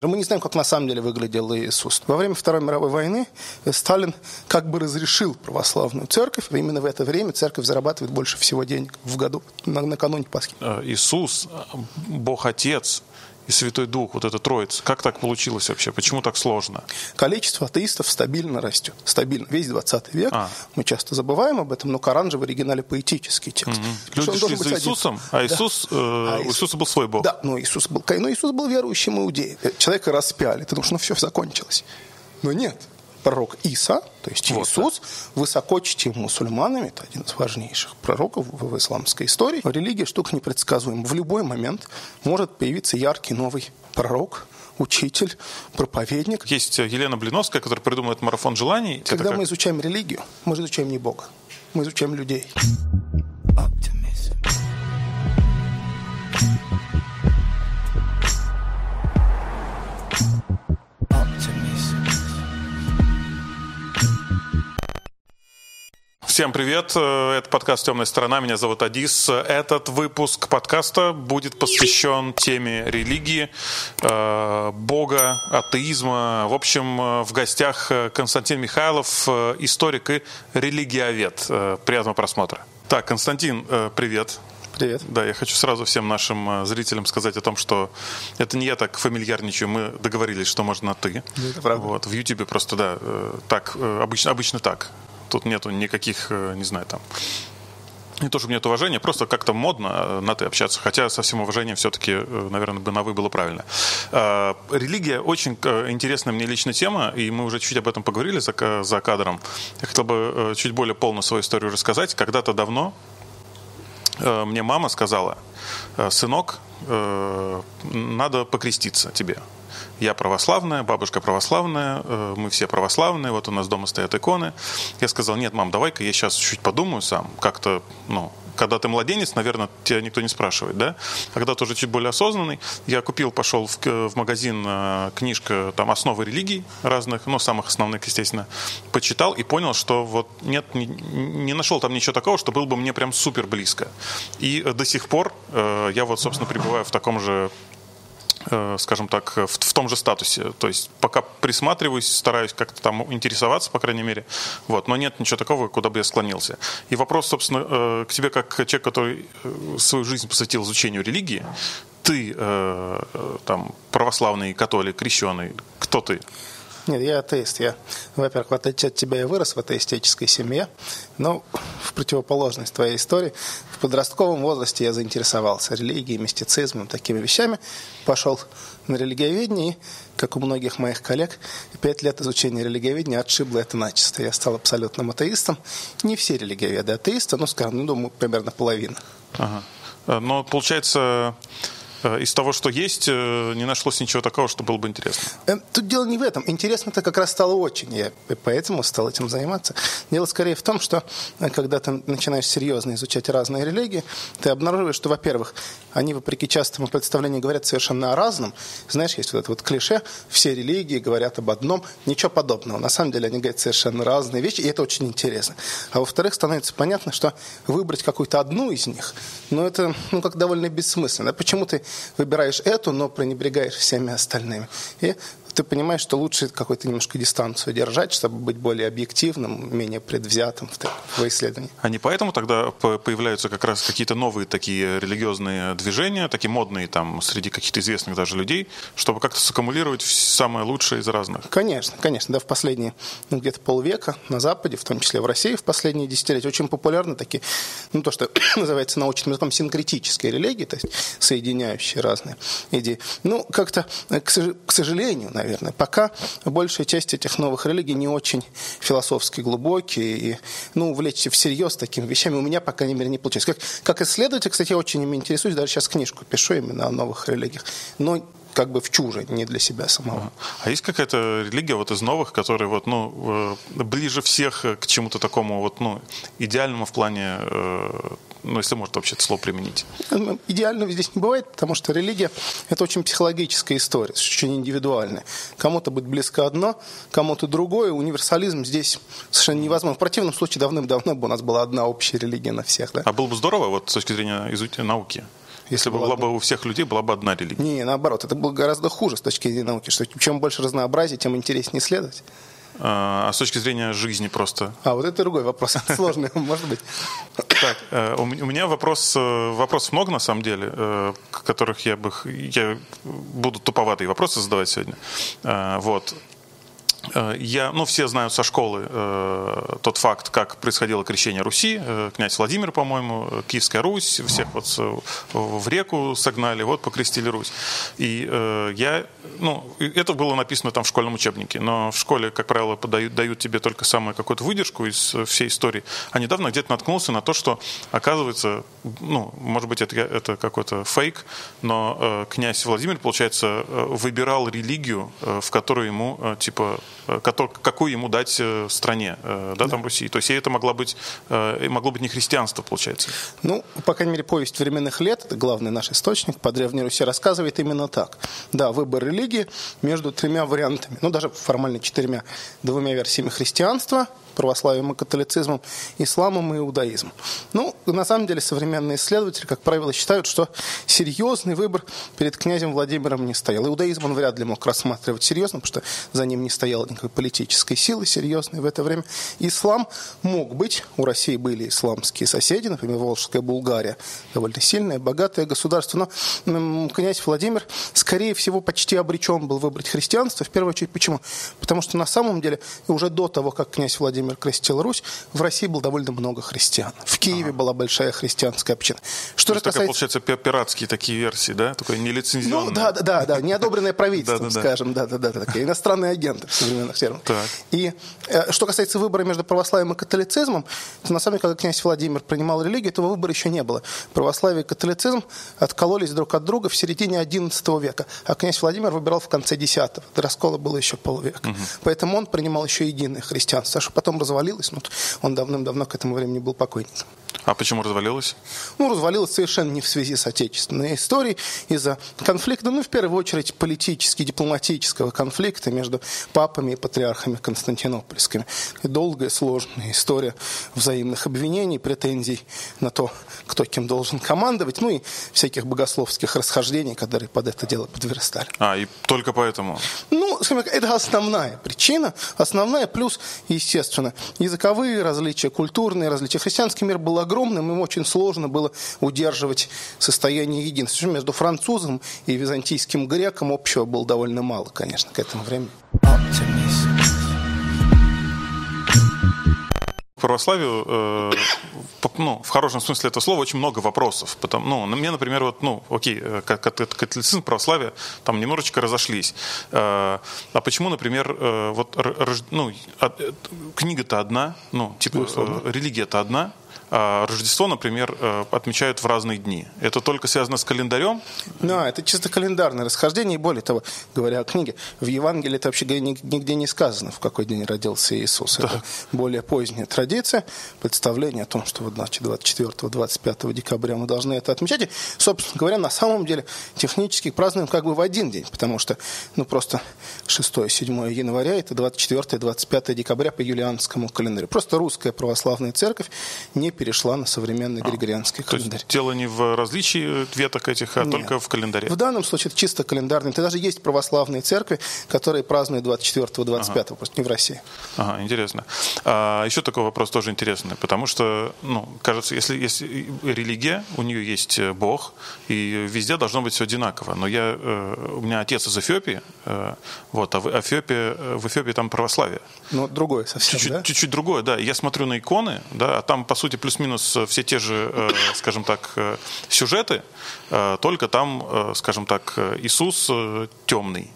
Мы не знаем, как на самом деле выглядел Иисус. Во время Второй мировой войны Сталин как бы разрешил православную церковь. Именно в это время церковь зарабатывает больше всего денег в году, накануне Пасхи. Э, Иисус, Бог Отец, и Святой Дух, вот эта троица. Как так получилось вообще? Почему так сложно? Количество атеистов стабильно растет. Стабильно. Весь 20 век. А. Мы часто забываем об этом, но Коран же в оригинале поэтический текст. Угу. Люди шли за Иисусом, а, Иисус, да. э, а у Иисуса был свой Бог. Да, но Иисус был, но Иисус был верующим иудеем. Человека распяли, потому что ну, все закончилось. Но нет пророк Иса, то есть вот Иисус, высоко чтим мусульманами, это один из важнейших пророков в исламской истории. Религия штука непредсказуема. В любой момент может появиться яркий новый пророк, учитель, проповедник. Есть Елена Блиновская, которая придумывает марафон желаний. Когда мы изучаем религию, мы изучаем не Бога, мы изучаем людей. Всем привет, э, это подкаст «Темная сторона», меня зовут Адис. Этот выпуск подкаста будет посвящен теме религии, э, бога, атеизма. В общем, э, в гостях Константин Михайлов, историк и религиовед. Приятного просмотра. Так, Константин, привет. Привет. Да, я хочу сразу всем нашим зрителям сказать о том, что это не я так фамильярничаю, мы договорились, что можно на «ты». Это правда. Вот, в Ютубе просто, да, так, обычно, обычно так. Тут нету никаких, э, не знаю, там, не то, чтобы нет уважения, просто как-то модно э, на «ты» общаться. Хотя со всем уважением все-таки, э, наверное, бы на «вы» было правильно. Религия очень интересная мне личная тема, и мы уже чуть об этом поговорили за, за кадром. Я хотел бы чуть более полную свою историю рассказать. Когда-то давно мне мама сказала, сынок, надо покреститься тебе я православная, бабушка православная, э, мы все православные, вот у нас дома стоят иконы. Я сказал, нет, мам, давай-ка я сейчас чуть подумаю сам, как-то, ну, когда ты младенец, наверное, тебя никто не спрашивает, да? Когда ты уже чуть более осознанный, я купил, пошел в, в магазин э, книжка, там, основы религий разных, ну, самых основных, естественно, почитал и понял, что вот нет, не, не нашел там ничего такого, что было бы мне прям супер близко. И до сих пор э, я вот, собственно, пребываю в таком же Э, скажем так, в, в том же статусе. То есть пока присматриваюсь, стараюсь как-то там интересоваться, по крайней мере. Вот, но нет ничего такого, куда бы я склонился. И вопрос, собственно, э, к тебе, как человек, который э, свою жизнь посвятил изучению религии, ты там православный, католик, крещеный, кто ты? Нет, я атеист. Я, во-первых, в отличие от тебя, я вырос в атеистической семье, но в противоположность твоей истории, в подростковом возрасте я заинтересовался религией, мистицизмом, такими вещами, пошел на религиоведение, и, как у многих моих коллег, пять лет изучения религиоведения отшибло это начисто. Я стал абсолютным атеистом. Не все религиоведы атеисты, но, скажем, ну, думаю, примерно половина. Ага. Э, но, получается, из того, что есть, э, не нашлось ничего такого, что было бы интересно? Э, тут дело не в этом. Интересно-то как раз стало очень. Я поэтому стал этим заниматься. Дело скорее в том, что когда ты начинаешь серьезно изучать разные религии, ты обнаруживаешь, что, во-первых, они, вопреки частому представлению, говорят совершенно о разном. Знаешь, есть вот это вот клише, все религии говорят об одном, ничего подобного. На самом деле они говорят совершенно разные вещи, и это очень интересно. А во-вторых, становится понятно, что выбрать какую-то одну из них, ну, это ну, как довольно бессмысленно. Почему ты выбираешь эту, но пренебрегаешь всеми остальными. И ты понимаешь, что лучше какую-то немножко дистанцию держать, чтобы быть более объективным, менее предвзятым в, в исследовании. А не поэтому тогда появляются как раз какие-то новые такие религиозные движения, такие модные там среди каких-то известных даже людей, чтобы как-то саккумулировать самое лучшее из разных? Конечно, конечно. Да, в последние ну, где-то полвека на Западе, в том числе в России в последние десятилетия, очень популярны такие, ну то, что называется научным языком синкретические религии, то есть соединяющие разные идеи. Ну, как-то, к сожалению, наверное, наверное. Пока большая часть этих новых религий не очень философски глубокие, и, ну, увлечься всерьез такими вещами у меня, по крайней мере, не получилось. Как, как исследователь, кстати, я очень ими интересуюсь, даже сейчас книжку пишу именно о новых религиях. Но как бы в чуже, не для себя самого. А есть какая-то религия вот из новых, которая вот, ну, э, ближе всех к чему-то такому вот, ну, идеальному в плане э, ну, если можно вообще это слово применить? Ну, идеального здесь не бывает, потому что религия – это очень психологическая история, очень индивидуальная. Кому-то будет близко одно, кому-то другое. Универсализм здесь совершенно невозможно. В противном случае давным-давно бы у нас была одна общая религия на всех. Да? А было бы здорово, вот с точки зрения изучения науки, Если бы была бы у всех людей была бы одна религия. Не, наоборот, это было гораздо хуже с точки зрения науки, что чем больше разнообразия, тем интереснее исследовать. А, а с точки зрения жизни просто? А, вот это другой вопрос, сложный, может быть. Так, э, у меня вопрос, э, вопросов много на самом деле, э, которых я бы, я буду туповатые вопросы задавать сегодня. Вот. Э, я, ну, все знают со школы э, тот факт, как происходило крещение Руси. Э, князь Владимир, по-моему, э, Киевская Русь, всех вот в реку согнали, вот покрестили Русь. И э, я, ну, это было написано там в школьном учебнике, но в школе, как правило, подают, дают тебе только самую какую-то выдержку из всей истории. А недавно где-то наткнулся на то, что, оказывается, ну, может быть, это, это какой-то фейк, но э, князь Владимир, получается, э, выбирал религию, э, в которую ему, э, типа, Э, какую ему дать э, стране, э, да, там, Руси. То есть это могло быть, могло быть не христианство, получается. Ну, по крайней мере, повесть временных лет, это главный наш источник по Древней Руси, рассказывает именно так. Да, выбор религии между тремя вариантами, ну, даже формально четырьмя, двумя версиями христианства – православием и католицизмом, исламом и иудаизмом. Ну, на самом деле, современные исследователи, как правило, считают, что серьезный выбор перед князем Владимиром не стоял. Иудаизм он вряд ли мог рассматривать серьезно, потому что за ним не стояло никакой политической силы серьезной в это время. Ислам мог быть, у России были исламские соседи, например, Волжская Булгария, довольно сильное, богатое государство, но князь Владимир, скорее всего, почти обречен был выбрать христианство. В первую очередь, почему? Потому что на самом деле уже до того, как князь Владимир крестил Русь, в России было довольно много христиан. В Киеве ага. была большая христианская община. Что же касается... получается, пиратские такие версии, да? Такое нелицензионное. Ну, да, да, да, да, неодобренное правительством, скажем, да, да, да, такие иностранные агенты в современных терминах. И э, что касается выбора между православием и католицизмом, то на самом деле, когда князь Владимир принимал религию, этого выбора еще не было. Православие и католицизм откололись друг от друга в середине XI века, а князь Владимир выбирал в конце X. До раскола было еще полвека. Угу. Поэтому он принимал еще единое христианство, что потом развалилось, но он давным-давно к этому времени был покойником. А почему развалилось? Ну, развалилось совершенно не в связи с отечественной историей, из-за конфликта, ну, в первую очередь, политически дипломатического конфликта между папами и патриархами константинопольскими. И долгая, сложная история взаимных обвинений, претензий на то, кто кем должен командовать, ну и всяких богословских расхождений, которые под это дело подверстали. А, и только поэтому? Ну, это основная причина, основная, плюс, естественно, языковые различия, культурные различия. Христианский мир был огромным, им очень сложно было удерживать состояние единства. Между французом и византийским греком общего было довольно мало, конечно, к этому времени. православию, э, ну, в хорошем смысле этого слова, очень много вопросов. Потому, ну, на мне, например, вот, ну, окей, э, католицизм, православие там немножечко разошлись. Э, а почему, например, э, вот, ну, э, книга-то одна, ну, типа, э, религия-то одна, а Рождество, например, э, отмечают в разные дни. Это только связано с календарем? Да, это чисто календарное расхождение. И более того, говоря о книге, в Евангелии это вообще нигде не сказано, в какой день родился Иисус. Так. Это более поздняя традиция, представление о том, что вот 24-25 декабря мы должны это отмечать. И, собственно говоря, на самом деле технически празднуем как бы в один день, потому что ну, просто 6-7 января это 24-25 декабря по юлианскому календарю. Просто русская православная церковь не перешла на современный а, григорианский а, календарь. То есть дело не в различии веток этих, а Нет. только в календаре? В данном случае это чисто календарный. Это даже есть православные церкви, которые празднуют 24-25, ага. просто не в России. Ага, интересно. А, еще такой вопрос тоже интересный, потому что, ну, кажется, если есть религия, у нее есть э, Бог, и везде должно быть все одинаково. Но я, э, у меня отец из Эфиопии, э, вот, а в Эфиопии, в Эфиопии там православие. Ну, другое совсем, чуть-чуть, да? Чуть-чуть другое, да. Я смотрю на иконы, да, а там, по сути, плюс-минус э, все те же, э, скажем так, э, сюжеты, только там, скажем так, Иисус темный.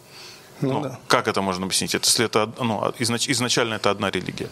Ну, ну, да. Как это можно объяснить? Это, если это ну, изнач, изначально это одна религия?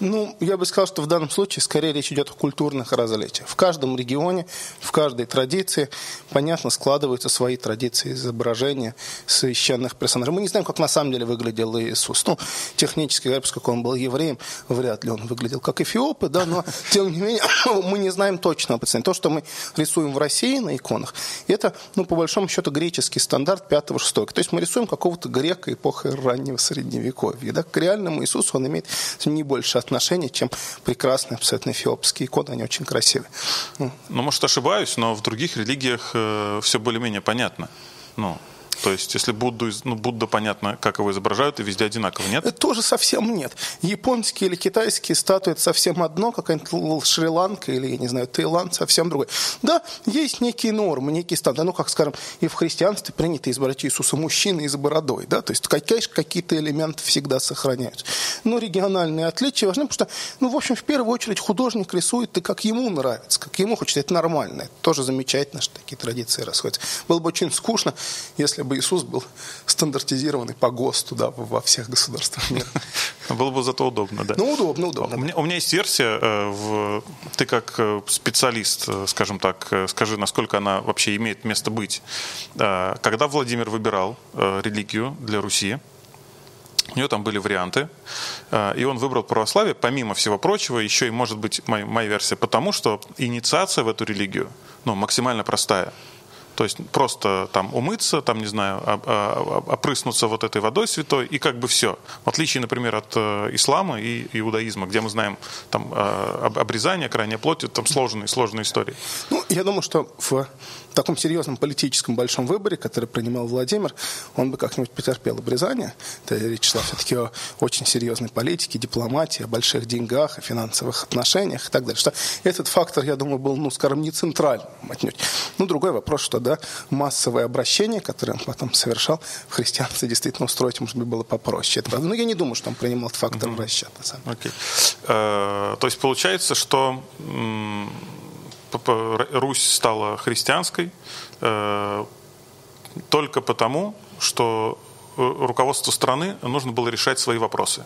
Ну, я бы сказал, что в данном случае скорее речь идет о культурных различиях. В каждом регионе, в каждой традиции, понятно, складываются свои традиции изображения священных персонажей. Мы не знаем, как на самом деле выглядел Иисус. Ну, технически говоря, поскольку он был евреем, вряд ли он выглядел как эфиопы, да, но, тем не менее, мы не знаем точного представления. То, что мы рисуем в России на иконах, это, ну, по большому счету, греческий стандарт 5-6. То есть мы рисуем какого-то грека эпохи раннего Средневековья. Да? К реальному Иисусу он имеет не больше отношения, чем прекрасные абсолютно эфиопские иконы, они очень красивые. Ну, может, ошибаюсь, но в других религиях э, все более-менее понятно. Ну, то есть, если Будду, ну, Будда, понятно, как его изображают, и везде одинаково, нет? Это тоже совсем нет. Японские или китайские статуи – это совсем одно, какая-нибудь Шри-Ланка или, я не знаю, Таиланд – совсем другое. Да, есть некие нормы, некие стандарты. Ну, как, скажем, и в христианстве принято избрать Иисуса мужчиной с бородой. Да? То есть, конечно, какие-то элементы всегда сохраняются. Но региональные отличия важны, потому что, ну, в общем, в первую очередь художник рисует и как ему нравится, как ему хочется. Это нормально. Это тоже замечательно, что такие традиции расходятся. Было бы очень скучно, если бы бы Иисус был стандартизированный по ГОСТу да, во всех государствах мира. Было бы зато удобно, да. Ну, удобно, удобно. У меня, у меня есть версия, э, в, ты как э, специалист, э, скажем так, скажи, насколько она вообще имеет место быть. Когда Владимир выбирал религию для Руси, у него там были варианты, и он выбрал православие, помимо всего прочего, еще и, может быть, моя, моя версия, потому что инициация в эту религию ну, максимально простая. То есть просто там умыться, там, не знаю, опрыснуться вот этой водой святой, и как бы все. В отличие, например, от э, ислама и иудаизма, где мы знаем там обрезание, крайняя плоть, там сложные, сложные истории. Ну, я думаю, что в в таком серьезном политическом большом выборе, который принимал Владимир, он бы как-нибудь потерпел обрезание. Это речь шла все-таки о очень серьезной политике, дипломатии, о больших деньгах, о финансовых отношениях и так далее. Что этот фактор, я думаю, был, ну, скажем, не центральным отнюдь. Ну, другой вопрос, что, да, массовое обращение, которое он потом совершал, в христианстве действительно устроить, может быть, было попроще. Это, но я не думаю, что он принимал этот фактор в расчет, на самом деле. Okay. Uh, то есть получается, что Русь стала христианской э, только потому, что э, руководству страны нужно было решать свои вопросы.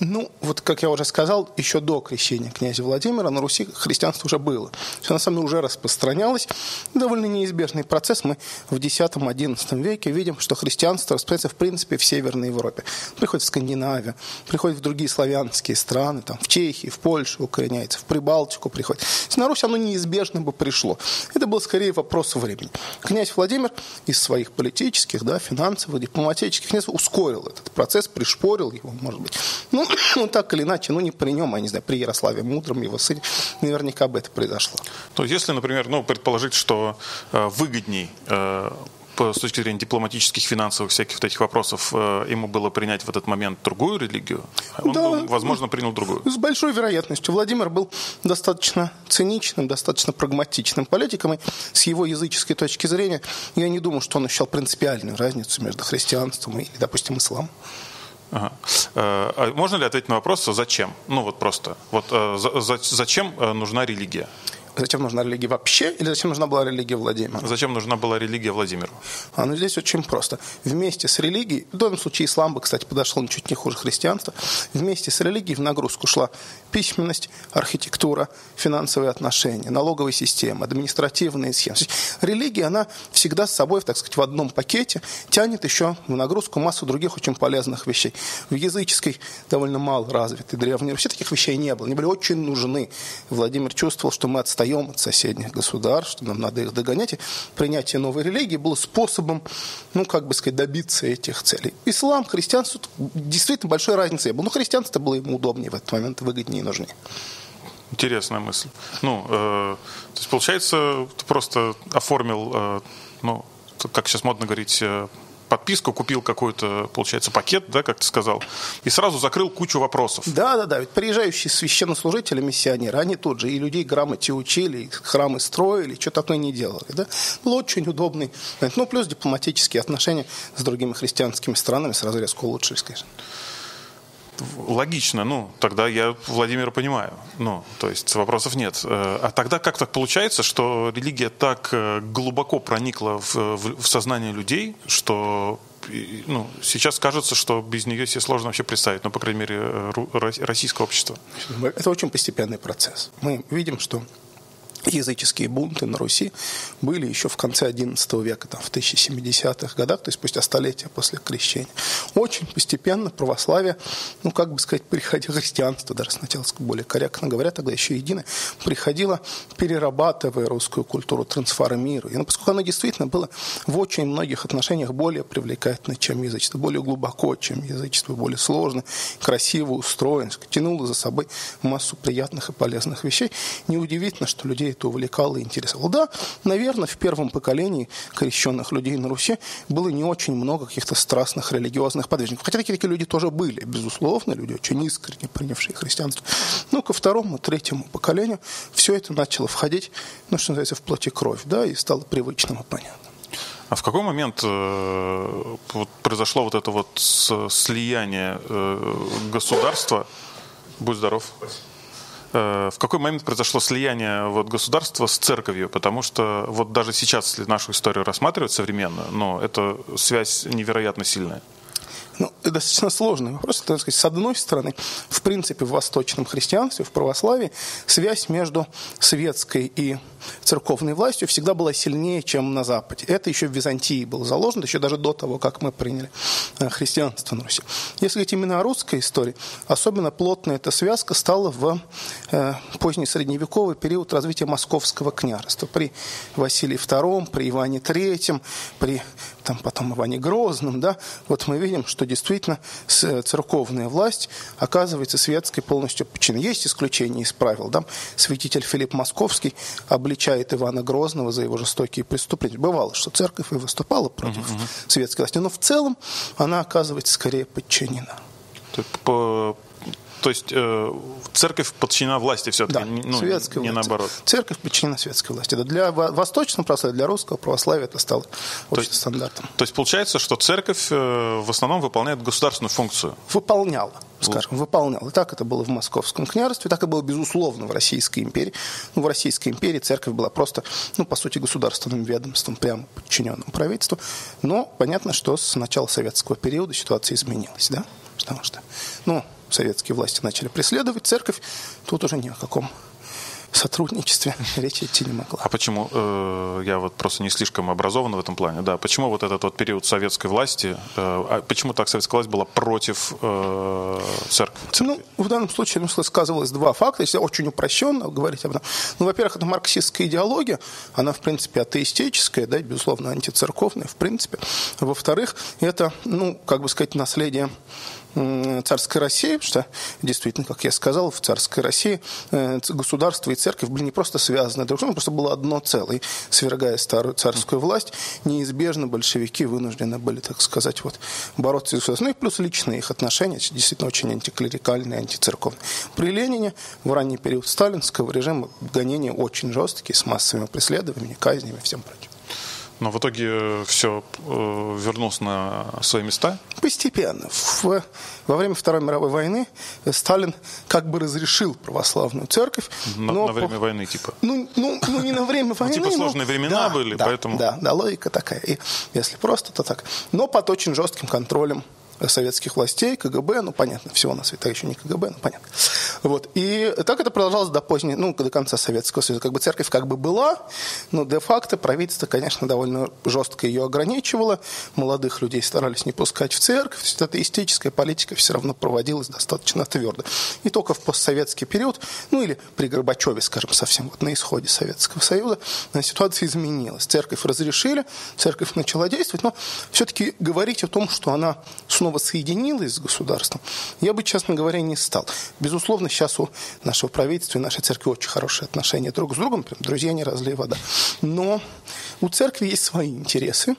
Ну, вот как я уже сказал, еще до крещения князя Владимира на Руси христианство уже было. Все на самом деле уже распространялось. Довольно неизбежный процесс. Мы в X-XI веке видим, что христианство распространяется в принципе в Северной Европе. Приходит в Скандинавию, приходит в другие славянские страны, там, в Чехии, в Польшу укореняется, в Прибалтику приходит. На Русь оно неизбежно бы пришло. Это был скорее вопрос времени. Князь Владимир из своих политических, да, финансовых, дипломатических ускорил этот процесс, пришпорил его, может быть. Ну, ну, так или иначе, ну, не при нем, а, не знаю, при Ярославе Мудром, его сыне, наверняка бы это произошло. То если, например, ну, предположить, что э, выгодней э, с точки зрения дипломатических, финансовых всяких вот этих вопросов э, ему было принять в этот момент другую религию, он, да, бы, возможно, принял другую. С большой вероятностью. Владимир был достаточно циничным, достаточно прагматичным политиком, и с его языческой точки зрения я не думаю, что он ощущал принципиальную разницу между христианством и, допустим, исламом. Ага. Э, а можно ли ответить на вопрос, зачем? Ну вот просто. Вот э, за, за, зачем э, нужна религия? Зачем нужна религия вообще или зачем нужна была религия Владимира? Зачем нужна была религия Владимиру? А, ну здесь очень просто. Вместе с религией, в данном случае ислам бы, кстати, подошел ничуть не хуже христианства, вместе с религией в нагрузку шла письменность, архитектура, финансовые отношения, налоговая система, административные схемы. Религия, она всегда с собой, так сказать, в одном пакете тянет еще в нагрузку массу других очень полезных вещей. В языческой довольно мало развитой древней Руси таких вещей не было. Они были очень нужны. Владимир чувствовал, что мы отстаем отстаем от соседних государств, что нам надо их догонять. И принятие новой религии было способом, ну, как бы сказать, добиться этих целей. Ислам, христианство, действительно большой разницы не было. Но христианство было ему удобнее в этот момент, выгоднее и нужнее. Интересная мысль. Ну, э, то есть, получается, ты просто оформил, э, ну, как сейчас модно говорить, э, подписку, купил какой-то, получается, пакет, да, как ты сказал, и сразу закрыл кучу вопросов. Да, да, да. Ведь приезжающие священнослужители, миссионеры, они тут же и людей грамоте учили, и храмы строили, что такое не делали. Да? Был очень удобный. Ну, плюс дипломатические отношения с другими христианскими странами сразу резко улучшились, конечно логично, ну, тогда я Владимира понимаю. Ну, то есть вопросов нет. Э, а тогда как так получается, что религия так э, глубоко проникла в, в, в сознание людей, что ну, сейчас кажется, что без нее себе сложно вообще представить, ну, по крайней мере, э, российское общество. Это очень постепенный процесс. Мы видим, что языческие бунты на Руси были еще в конце XI века, там, в 1070-х годах, то есть спустя столетия после крещения. Очень постепенно православие, ну, как бы сказать, приходило христианство, даже сначала более корректно говоря, тогда еще единое, приходило, перерабатывая русскую культуру, трансформируя. И, ну, поскольку оно действительно было в очень многих отношениях более привлекательно, чем язычество, более глубоко, чем язычество, более сложно, красиво устроено, тянуло за собой массу приятных и полезных вещей, неудивительно, что людей это увлекало и интересовало. Да, наверное, в первом поколении крещенных людей на Руси было не очень много каких-то страстных религиозных подвижников. Хотя такие, такие люди тоже были, безусловно, люди очень искренне принявшие христианство. Но ко второму, третьему поколению все это начало входить, ну, что называется, в плоть и кровь, да, и стало привычным и понятным. А в какой момент э, вот, произошло вот это вот слияние э, государства? Будь здоров. Спасибо в какой момент произошло слияние вот, государства с церковью? Потому что вот даже сейчас, если нашу историю рассматривать современно, но эта связь невероятно сильная. Ну, достаточно сложный вопрос. Так сказать, с одной стороны, в принципе, в восточном христианстве, в православии, связь между светской и церковной властью всегда была сильнее, чем на Западе. Это еще в Византии было заложено, еще даже до того, как мы приняли э, христианство на Руси. Если говорить именно о русской истории, особенно плотная эта связка стала в э, поздний средневековый период развития московского княжества. При Василии II, при Иване III, при там, потом Иване Грозном, да, вот мы видим, что действительно э, церковная власть оказывается светской полностью подчинена. Есть исключения из правил. Да? Святитель Филипп Московский обличает Ивана Грозного за его жестокие преступления. Бывало, что церковь и выступала против uh-huh. светской власти, но в целом она оказывается скорее подчинена. По то есть э, церковь подчинена власти все-таки, да, ну, светской не власти. наоборот. Церковь подчинена светской власти. Да, для восточного православия, для русского православия это стало общим стандартом. То есть получается, что церковь э, в основном выполняет государственную функцию? Выполняла скажем, выполнял. И так это было в Московском княжестве, так и было, безусловно, в Российской империи. Ну, в Российской империи церковь была просто, ну, по сути, государственным ведомством, прямо подчиненным правительству. Но понятно, что с начала советского периода ситуация изменилась, да? Потому что, ну, советские власти начали преследовать церковь, тут уже ни о каком сотрудничестве речи идти не могла. А почему, э, я вот просто не слишком образован в этом плане, да, почему вот этот вот период советской власти, э, а почему так советская власть была против э, церкви? Ну, в данном случае, ну, сказывалось два факта, если очень упрощенно говорить об этом. Ну, во-первых, это марксистская идеология, она, в принципе, атеистическая, да, безусловно, антицерковная, в принципе. Во-вторых, это, ну, как бы сказать, наследие царской России, что действительно, как я сказал, в царской России э, государство и церковь были не просто связаны друг с другом, просто было одно целое. Свергая старую царскую власть, неизбежно большевики вынуждены были, так сказать, вот, бороться с государством. Ну и плюс личные их отношения, действительно очень антиклерикальные, антицерковные. При Ленине в ранний период сталинского режима гонения очень жесткие, с массовыми преследованиями, казнями и всем прочим. Но в итоге все э, вернулось на свои места? Постепенно. В, во время Второй мировой войны Сталин как бы разрешил православную церковь. На, но на время по... войны, типа? Ну, ну, ну, не на время войны. Ну, типа сложные времена были, поэтому... Да, да, логика такая. И если просто, то так. Но под очень жестким контролем советских властей, КГБ, ну, понятно, всего на свете, еще не КГБ, ну, понятно. Вот. И так это продолжалось до поздней, ну, до конца Советского Союза. Как бы церковь как бы была, но де-факто правительство, конечно, довольно жестко ее ограничивало. Молодых людей старались не пускать в церковь. Эта атеистическая политика все равно проводилась достаточно твердо. И только в постсоветский период, ну, или при Горбачеве, скажем, совсем вот на исходе Советского Союза, ситуация изменилась. Церковь разрешили, церковь начала действовать, но все-таки говорить о том, что она снова снова соединилась с государством, я бы, честно говоря, не стал. Безусловно, сейчас у нашего правительства и нашей церкви очень хорошие отношения друг с другом, прям друзья не разлей вода. Но у церкви есть свои интересы,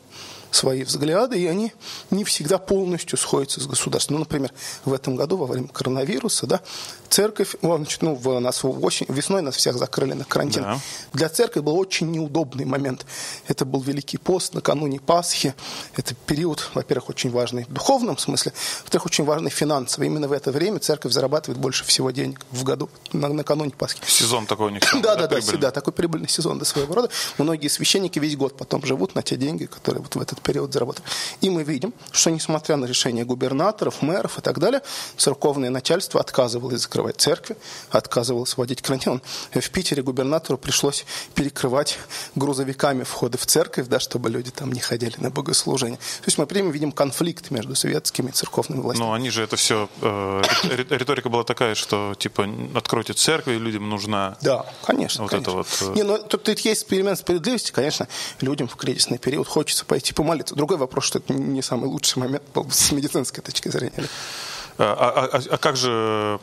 свои взгляды, и они не всегда полностью сходятся с государством. Ну, например, в этом году, во время коронавируса, да, церковь, ну, в нас осень, весной нас всех закрыли на карантин. Да. Для церкви был очень неудобный момент. Это был Великий пост накануне Пасхи. Это период, во-первых, очень важный в духовном смысле, во-вторых, очень важный финансово. Именно в это время церковь зарабатывает больше всего денег в году, на, накануне Пасхи. Сезон такой у них. Да, да, да, да, такой прибыльный сезон до своего рода. Многие священники весь год потом живут на те деньги, которые вот в этот этот период заработали. И мы видим, что несмотря на решения губернаторов, мэров и так далее, церковное начальство отказывалось закрывать церкви, отказывалось вводить карантин. В Питере губернатору пришлось перекрывать грузовиками входы в церковь, да, чтобы люди там не ходили на богослужение. То есть мы прямо видим конфликт между светскими и церковными властями. Но они же это все... Э, риторика была такая, что типа откройте церкви, людям нужна... Да, конечно. Вот конечно. это вот... Э, не, ну, тут, тут есть эксперимент справедливости, конечно, людям в кризисный период хочется пойти помолиться. Другой вопрос, что это не самый лучший момент был с медицинской точки зрения. А, а, а, а как же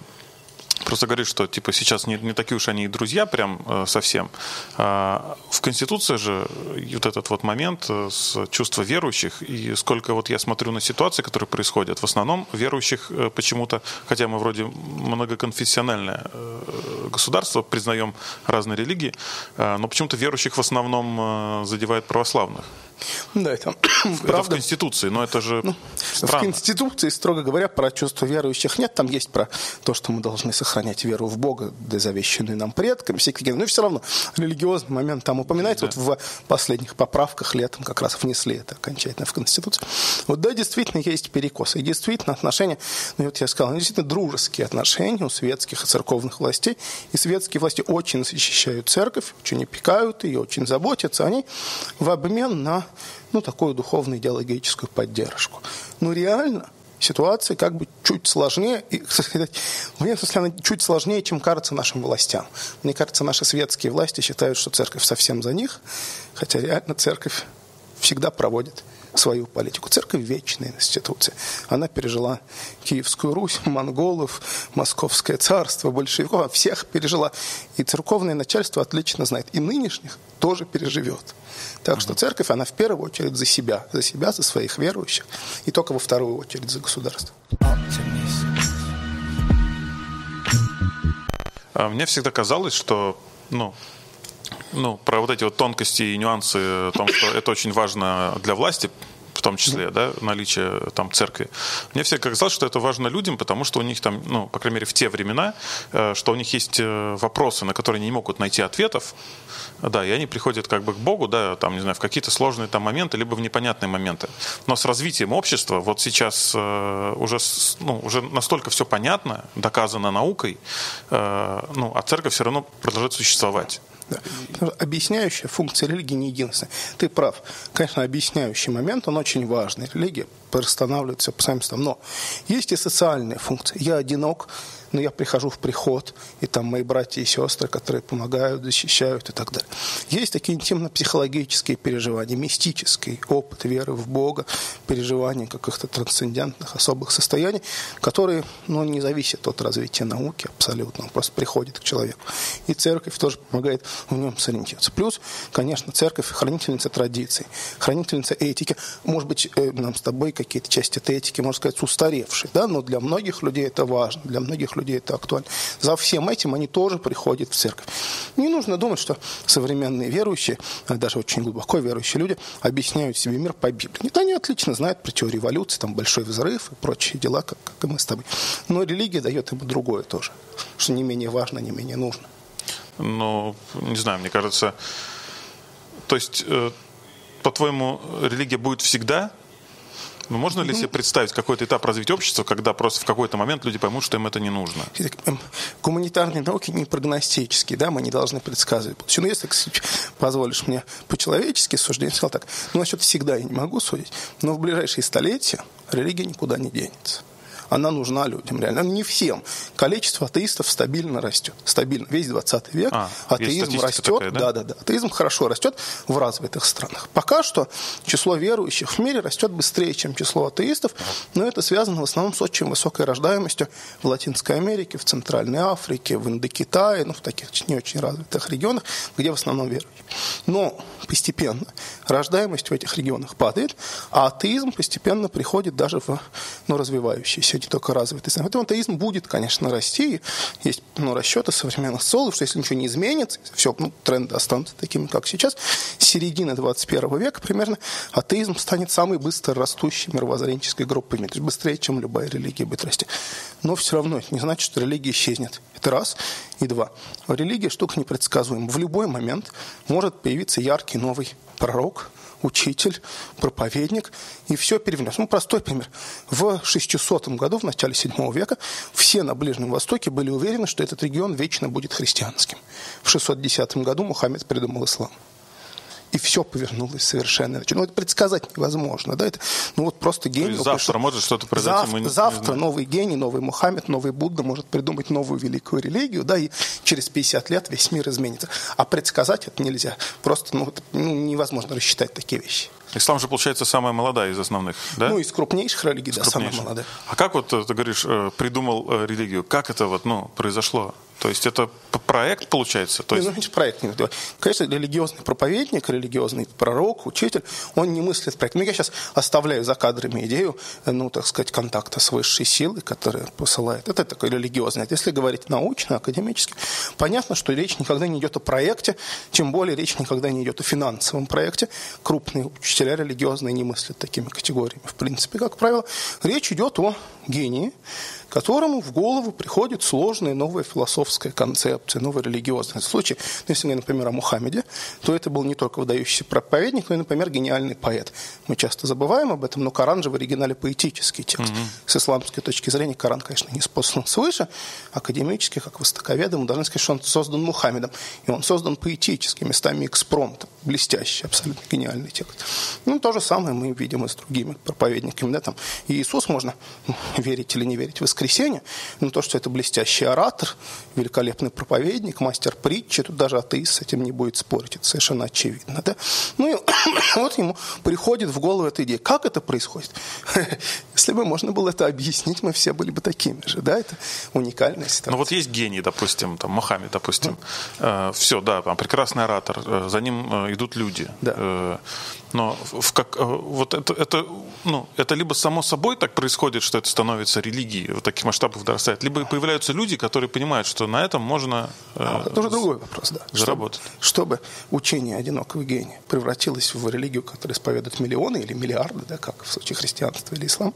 просто говорит, что типа сейчас не, не такие уж они и друзья прям э, совсем. А, в Конституции же вот этот вот момент э, с чувства верующих, и сколько вот я смотрю на ситуации, которые происходят, в основном верующих э, почему-то, хотя мы вроде многоконфессиональное э, государство, признаем разные религии, э, но почему-то верующих в основном э, задевает православных. Да, это Это правда. в Конституции, но это же В странно. Конституции, строго говоря, про чувство верующих нет. Там есть про то, что мы должны сохранять веру в Бога, да завещанную нам предками, все такие. Но все равно религиозный момент там упоминается. Вот в последних поправках летом как раз внесли это окончательно в Конституцию. Вот да, действительно есть перекосы. И действительно отношения, ну вот я сказал, они действительно дружеские отношения у светских и церковных властей. И светские власти очень защищают церковь, очень опекают ее, очень заботятся о ней в обмен на ну, такую духовно-идеологическую поддержку. Но реально ситуация как бы чуть сложнее, и, сказать, в некотором смысле она чуть сложнее, чем кажется нашим властям. Мне кажется, наши светские власти считают, что церковь совсем за них, хотя реально церковь всегда проводит свою политику. Церковь – вечная институция. Она пережила Киевскую Русь, монголов, Московское царство, большевиков, а всех пережила. И церковное начальство отлично знает. И нынешних тоже переживет. Так что церковь, она в первую очередь за себя, за себя, за своих верующих, и только во вторую очередь за государство. А Мне всегда казалось, что, ну, ну, про вот эти вот тонкости и нюансы о том, что это очень важно для власти, в том числе, да, наличие там церкви. Мне всегда казалось, что это важно людям, потому что у них там, ну, по крайней мере, в те времена, э, что у них есть э, вопросы, на которые они не могут найти ответов, да, и они приходят как бы к Богу, да, там, не знаю, в какие-то сложные там моменты, либо в непонятные моменты. Но с развитием общества вот сейчас э, уже, ну, уже настолько все понятно, доказано наукой, э, ну, а церковь все равно продолжает существовать. Да. Потому что Объясняющая функция религии не единственная. Ты прав. Конечно, объясняющий момент, он очень важный. Религия восстанавливает все по местам. Но есть и социальная функция. Я одинок, но я прихожу в приход, и там мои братья и сестры, которые помогают, защищают и так далее. Есть такие интимно-психологические переживания, мистический опыт веры в Бога, переживания каких-то трансцендентных особых состояний, которые ну, не зависят от развития науки абсолютно, он просто приходит к человеку. И церковь тоже помогает в нем сориентироваться. Плюс, конечно, церковь хранительница традиций, хранительница этики. Может быть, э, нам с тобой какие-то части этой этики, можно сказать, устаревшие, да, но для многих людей это важно, для многих людей это актуально. За всем этим они тоже приходят в церковь. Не нужно думать, что современные верующие, а даже очень глубоко верующие люди, объясняют себе мир по Библии. Нет, они отлично знают про теорию эволюции, там большой взрыв и прочие дела, как, как и мы с тобой. Но религия дает им другое тоже, что не менее важно, не менее нужно. Ну, не знаю, мне кажется, то есть, э, по-твоему, религия будет всегда? Ну, можно ли себе представить какой-то этап развития общества, когда просто в какой-то момент люди поймут, что им это не нужно? Эм, Гуманитарные науки не прогностические, да, мы не должны предсказывать будущее. Но если, кстати, позволишь мне по-человечески суждение, я сказал так, ну, насчет всегда я не могу судить, но в ближайшие столетия религия никуда не денется. Она нужна людям, реально. Не всем. Количество атеистов стабильно растет. Стабильно. Весь 20 век А, атеизм растет. такая, да? да, да, да. Атеизм хорошо растет в развитых странах. Пока что число верующих в мире растет быстрее, чем число атеистов, но это связано в основном с очень высокой рождаемостью в Латинской Америке, в Центральной Африке, в Индокитае, ну, в таких не очень развитых регионах, где в основном верующие. Но постепенно рождаемость в этих регионах падает, а атеизм постепенно приходит даже в ну, развивающиеся, не только развитые страны. Поэтому атеизм будет, конечно, расти. Есть ну, расчеты современных социологов, что если ничего не изменится, все, ну, тренды останутся такими, как сейчас, с середины 21 века примерно атеизм станет самой быстро растущей мировоззренческой группой. То есть быстрее, чем любая религия будет расти. Но все равно это не значит, что религия исчезнет. Это раз. И два. Религия штука непредсказуема. В любой момент может появиться яркий новый пророк, учитель, проповедник, и все перевернется. Ну, простой пример. В 600 году, в начале 7 века, все на Ближнем Востоке были уверены, что этот регион вечно будет христианским. В 610 году Мухаммед придумал ислам и все повернулось совершенно иначе. Ну, это предсказать невозможно, да, это, ну, вот просто гений. завтра пришел... может что-то произойти, завтра, мы завтра не новый гений, новый Мухаммед, новый Будда может придумать новую великую религию, да, и через 50 лет весь мир изменится. А предсказать это нельзя. Просто, ну, это, ну невозможно рассчитать такие вещи. Ислам же, получается, самая молодая из основных, да? Ну, из крупнейших религий, из да, самая молодая. А как вот, ты говоришь, э, придумал э, религию? Как это вот, ну, произошло? То есть это проект получается? То есть... Ну, значит, проект не Конечно, религиозный проповедник, религиозный пророк, учитель, он не мыслит проект. Ну, я сейчас оставляю за кадрами идею, ну, так сказать, контакта с высшей силой, которая посылает. Это такой религиозный. Если говорить научно, академически, понятно, что речь никогда не идет о проекте, тем более речь никогда не идет о финансовом проекте. Крупные учителя религиозные не мыслят такими категориями. В принципе, как правило, речь идет о гении, которому в голову приходит сложная новая философская концепция, новая религиозная. В случае, ну, если говорить, например, о Мухаммеде, то это был не только выдающийся проповедник, но и, например, гениальный поэт. Мы часто забываем об этом, но Коран же в оригинале поэтический текст. Угу. С исламской точки зрения Коран, конечно, не спослан свыше. Академически, как востоковеды, мы должны сказать, что он создан Мухаммедом. И он создан поэтически, местами экспромт. Блестящий, абсолютно гениальный текст. Ну, то же самое мы видим и с другими проповедниками. Да, там. И Иисус можно верить или не верить в воскресенье, но то, что это блестящий оратор, великолепный проповедник, мастер притчи, тут даже атеист с этим не будет спорить, это совершенно очевидно. Да? Ну и вот ему приходит в голову эта идея. Как это происходит? Если бы можно было это объяснить, мы все были бы такими же. Да? Это уникальная ситуация. Ну вот есть гений, допустим, там, Мохаммед, допустим. Э, все, да, прекрасный оратор, э, за ним э, идут люди. Да. Но в как, э, вот это, это, ну, это либо само собой так происходит, что это становится религией, вот таких масштабов дорастает, либо появляются люди, которые понимают, что на этом можно э, а, Это уже другой вопрос, да. Заработать. Чтобы, чтобы учение одинокого гения превратилось в религию, которая исповедует миллионы или миллиарды, да, как в случае христианства или ислама,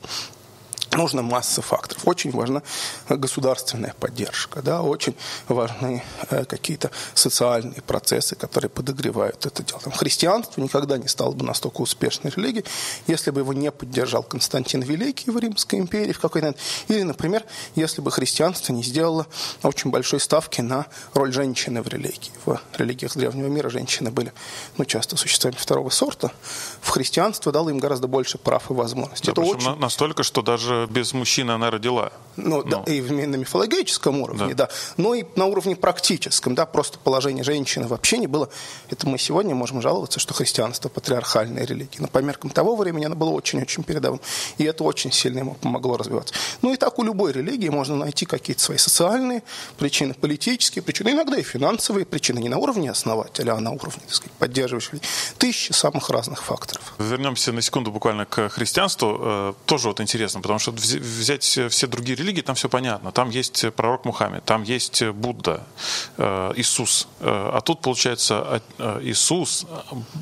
нужна масса факторов. Очень важна государственная поддержка, да, очень важны э, какие-то социальные процессы, которые подогревают это дело. Там, христианство никогда не стало бы настолько успешной религией, если бы его не поддержал Константин Великий в Римской империи в какой-то момент. Или, например, если бы христианство не сделало очень большой ставки на роль женщины в религии. В религиях древнего мира женщины были ну, часто существами второго сорта. В христианство дало им гораздо больше прав и возможностей. Да, это очень... настолько, что даже без мужчины она родила. Ну, ну. Да, и на мифологическом уровне, да. да. Но и на уровне практическом, да, просто положение женщины вообще не было. Это мы сегодня можем жаловаться, что христианство патриархальная религия. Но по меркам того времени она была очень-очень передовым. И это очень сильно ему помогло развиваться. Ну и так у любой религии можно найти какие-то свои социальные причины, политические причины, иногда и финансовые причины, не на уровне основателя, а на уровне, так сказать, поддерживающих. Тысячи самых разных факторов. Вернемся на секунду буквально к христианству. Э, тоже вот интересно, потому что взять все другие религии, там все понятно. Там есть пророк Мухаммед, там есть Будда, э, Иисус. Э, а тут, получается, э, Иисус,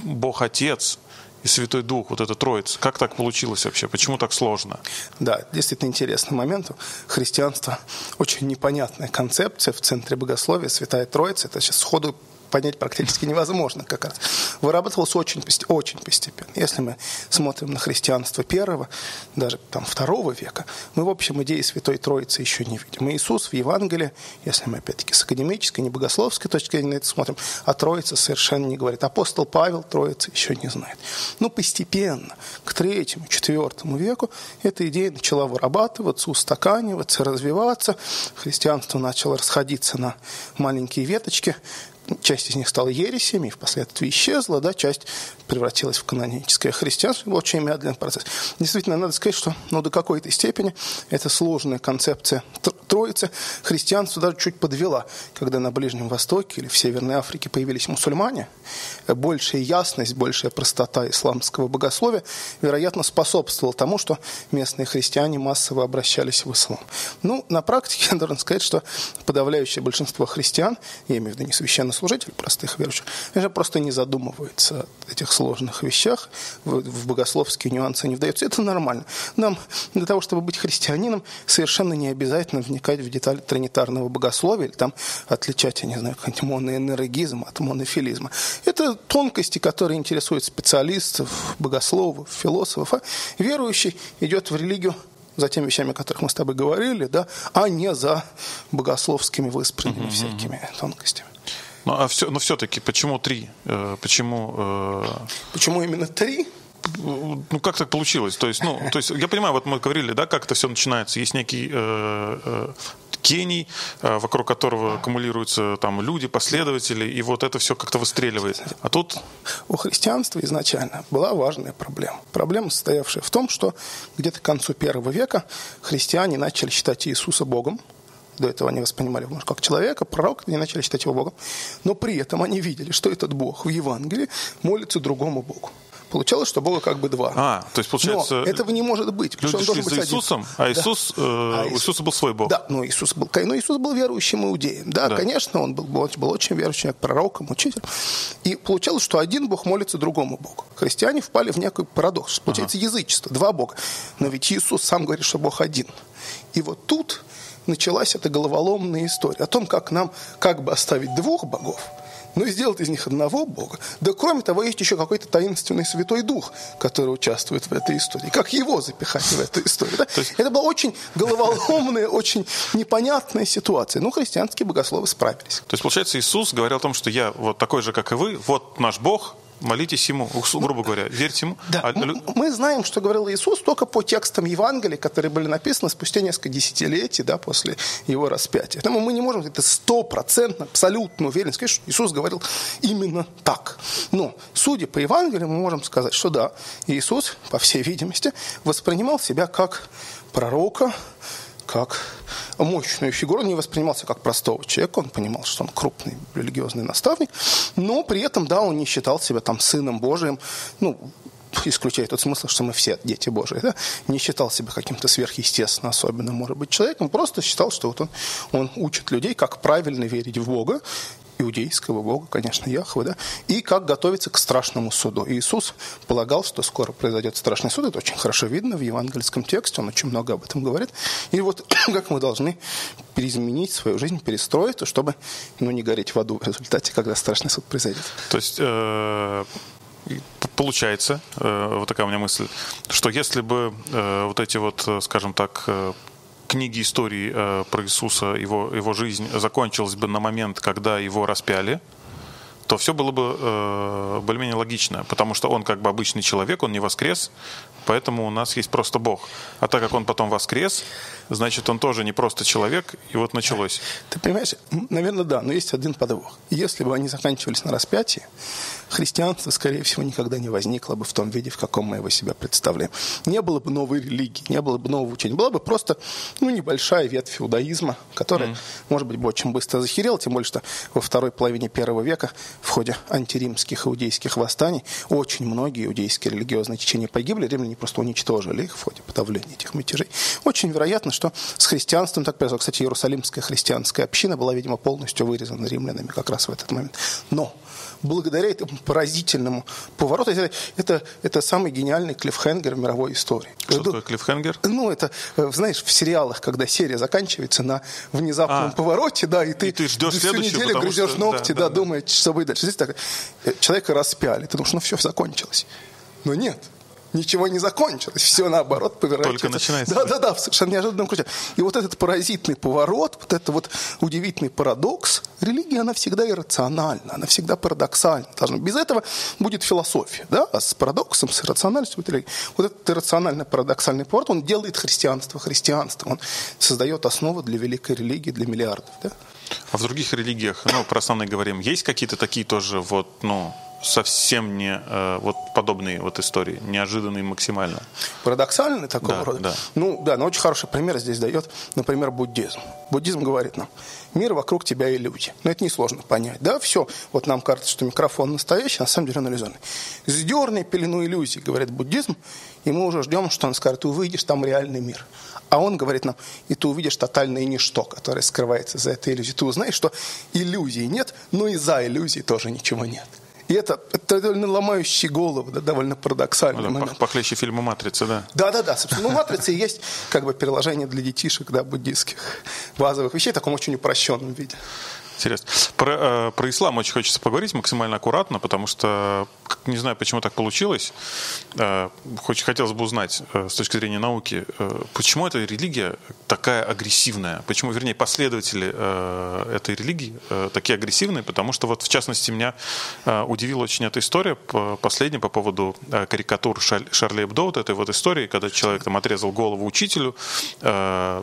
Бог Отец, и Святой Дух, вот эта троица. Как так получилось вообще? Почему так сложно? Да, действительно интересный момент. Христианство очень непонятная концепция в центре богословия, Святая Троица. Это сейчас сходу понять практически невозможно как раз. Вырабатывалось очень, очень постепенно. Если мы смотрим на христианство первого, даже там второго века, мы в общем идеи Святой Троицы еще не видим. Иисус в Евангелии, если мы опять-таки с академической, не богословской точки зрения на это смотрим, о Троице совершенно не говорит. Апостол Павел Троицы еще не знает. Но постепенно, к третьему, четвертому веку, эта идея начала вырабатываться, устаканиваться, развиваться. Христианство начало расходиться на маленькие веточки, часть из них стала ересями, впоследствии исчезла, да, часть превратилась в каноническое христианство. Это был очень медленный процесс. Действительно, надо сказать, что ну, до какой-то степени эта сложная концепция Троицы христианство даже чуть подвела, когда на Ближнем Востоке или в Северной Африке появились мусульмане. Большая ясность, большая простота исламского богословия, вероятно, способствовала тому, что местные христиане массово обращались в ислам. Ну, на практике я должен сказать, что подавляющее большинство христиан, я имею в виду не священнослужителей, простых верующих, они просто не задумываются о этих сложных вещах, в, в богословские нюансы не вдаются. Это нормально. Нам для того, чтобы быть христианином, совершенно не обязательно вне вникать в детали тринитарного богословия или там отличать, я не знаю, какой-нибудь моноэнергизм от монофилизма. Это тонкости, которые интересуют специалистов, богословов, философов. А верующий идет в религию за теми вещами, о которых мы с тобой говорили, да, а не за богословскими выспренными угу, всякими тонкостями. Ну, а все, но все-таки почему три? Э, почему... Э... Почему именно три? Ну как так получилось? То есть, ну, то есть я понимаю, вот мы говорили, да, как это все начинается. Есть некий э, э, гений, э, вокруг которого аккумулируются там люди, последователи, и вот это все как-то выстреливает. А тут... У христианства изначально была важная проблема. Проблема, состоявшая в том, что где-то к концу первого века христиане начали считать Иисуса Богом, до этого они воспринимали его как человека, пророк, они начали считать его Богом. Но при этом они видели, что этот Бог в Евангелии молится другому Богу. Получалось, что Бога как бы два. А, то есть получается... Но этого не может быть. Люди он шли за Иисусом, один. а Иисус, да. э, а у Иисуса был свой Бог. Да, но Иисус был, но Иисус был верующим иудеем. Да, да. конечно, он был, был, был очень верующим, пророком, учителем. И получалось, что один Бог молится другому Богу. Христиане впали в некий парадокс. Получается ага. язычество, два Бога. Но ведь Иисус сам говорит, что Бог один. И вот тут началась эта головоломная история о том, как нам как бы оставить двух богов, но и сделать из них одного Бога. Да кроме того, есть еще какой-то таинственный Святой Дух, который участвует в этой истории. Как его запихать в эту историю? Да? есть... Это была очень головоломная, очень непонятная ситуация. Ну, христианские богословы справились. То есть, получается, Иисус говорил о том, что я вот такой же, как и вы, вот наш Бог, Молитесь ему, грубо говоря, верьте ему. Да. А, мы знаем, что говорил Иисус только по текстам Евангелия, которые были написаны спустя несколько десятилетий да, после его распятия. Поэтому мы не можем это стопроцентно, абсолютно уверенно сказать, что Иисус говорил именно так. Но, судя по Евангелию, мы можем сказать, что да, Иисус, по всей видимости, воспринимал себя как пророка, как мощную фигуру, он не воспринимался как простого человека, он понимал, что он крупный религиозный наставник, но при этом, да, он не считал себя там сыном Божиим, ну, исключая тот смысл, что мы все дети Божии, да, не считал себя каким-то сверхъестественно особенным, может быть, человеком, просто считал, что вот он, он учит людей, как правильно верить в Бога, иудейского бога, конечно, Яхвы, да, и как готовиться к страшному суду. Иисус полагал, что скоро произойдет страшный суд, это очень хорошо видно в евангельском тексте, он очень много об этом говорит. И вот как мы должны переизменить свою жизнь, перестроить, чтобы ну, не гореть в аду в результате, когда страшный суд произойдет. То есть э, получается, э, вот такая у меня мысль, что если бы э, вот эти вот, скажем так, книги истории э, про Иисуса, его, его жизнь закончилась бы на момент, когда его распяли, то все было бы э, более-менее логично, потому что он как бы обычный человек, он не воскрес, поэтому у нас есть просто Бог. А так как он потом воскрес, значит, он тоже не просто человек, и вот началось. Ты понимаешь, наверное, да, но есть один подвох. Если бы они заканчивались на распятии, христианство, скорее всего, никогда не возникло бы в том виде, в каком мы его себя представляем. Не было бы новой религии, не было бы нового учения. Была бы просто ну, небольшая ветвь феудоизма, которая, mm. может быть, бы очень быстро захерела, тем более, что во второй половине первого века в ходе антиримских иудейских восстаний очень многие иудейские религиозные течения погибли, римляне просто уничтожили их в ходе подавления этих мятежей. Очень вероятно, что с христианством так произошло. Кстати, Иерусалимская христианская община была, видимо, полностью вырезана римлянами как раз в этот момент. Но благодаря этому поразительному повороту. Это, это, это самый гениальный клиффхенгер в мировой истории. Что такое клиффхенгер? Ну, это, э, знаешь, в сериалах, когда серия заканчивается на внезапном а, повороте, да, и ты, и ты ждешь всю неделю грызешь что, ногти, да, да, да, думаешь, что будет дальше. Здесь так, э, человека распяли, ты думаешь, ну все, закончилось. Но нет ничего не закончилось. Все наоборот поворачивается. Только начинается. Да, да, да, в совершенно неожиданном ключе. И вот этот поразительный поворот, вот этот вот удивительный парадокс, религия, она всегда иррациональна, она всегда парадоксальна. Должна. Без этого будет философия, да, а с парадоксом, с иррациональностью будет религия. Вот этот иррациональный парадоксальный поворот, он делает христианство христианством, он создает основу для великой религии, для миллиардов, да. А в других религиях, ну, про основные говорим, есть какие-то такие тоже вот, ну, совсем не э, вот подобные вот истории, неожиданные максимально. Парадоксальные такого да, рода? Да. Ну да, но очень хороший пример здесь дает, например, буддизм. Буддизм говорит нам, мир вокруг тебя иллюзия. Но это несложно понять, да, все. Вот нам кажется, что микрофон настоящий, на самом деле он иллюзорный. Сдерни пелену иллюзий, говорит буддизм, и мы уже ждем, что он скажет, ты увидишь там реальный мир. А он говорит нам, и ты увидишь тотальное ничто, которое скрывается за этой иллюзией. Ты узнаешь, что иллюзии нет, но и за иллюзией тоже ничего нет. И это, это довольно ломающий голову, да, довольно парадоксальный ну, момент. Похлеще фильма «Матрица», да. Да-да-да, собственно. Ну, «Матрица» и есть как бы переложение для детишек, да, буддийских базовых вещей в таком очень упрощенном виде. Интересно. Про, э, про ислам очень хочется поговорить максимально аккуратно, потому что не знаю, почему так получилось. Э, хоть хотелось бы узнать э, с точки зрения науки, э, почему эта религия такая агрессивная? Почему, вернее, последователи э, этой религии э, такие агрессивные? Потому что вот, в частности, меня э, удивила очень эта история последняя по поводу э, карикатур Шарль, Шарли Эбдо, вот этой вот истории, когда человек там отрезал голову учителю, э,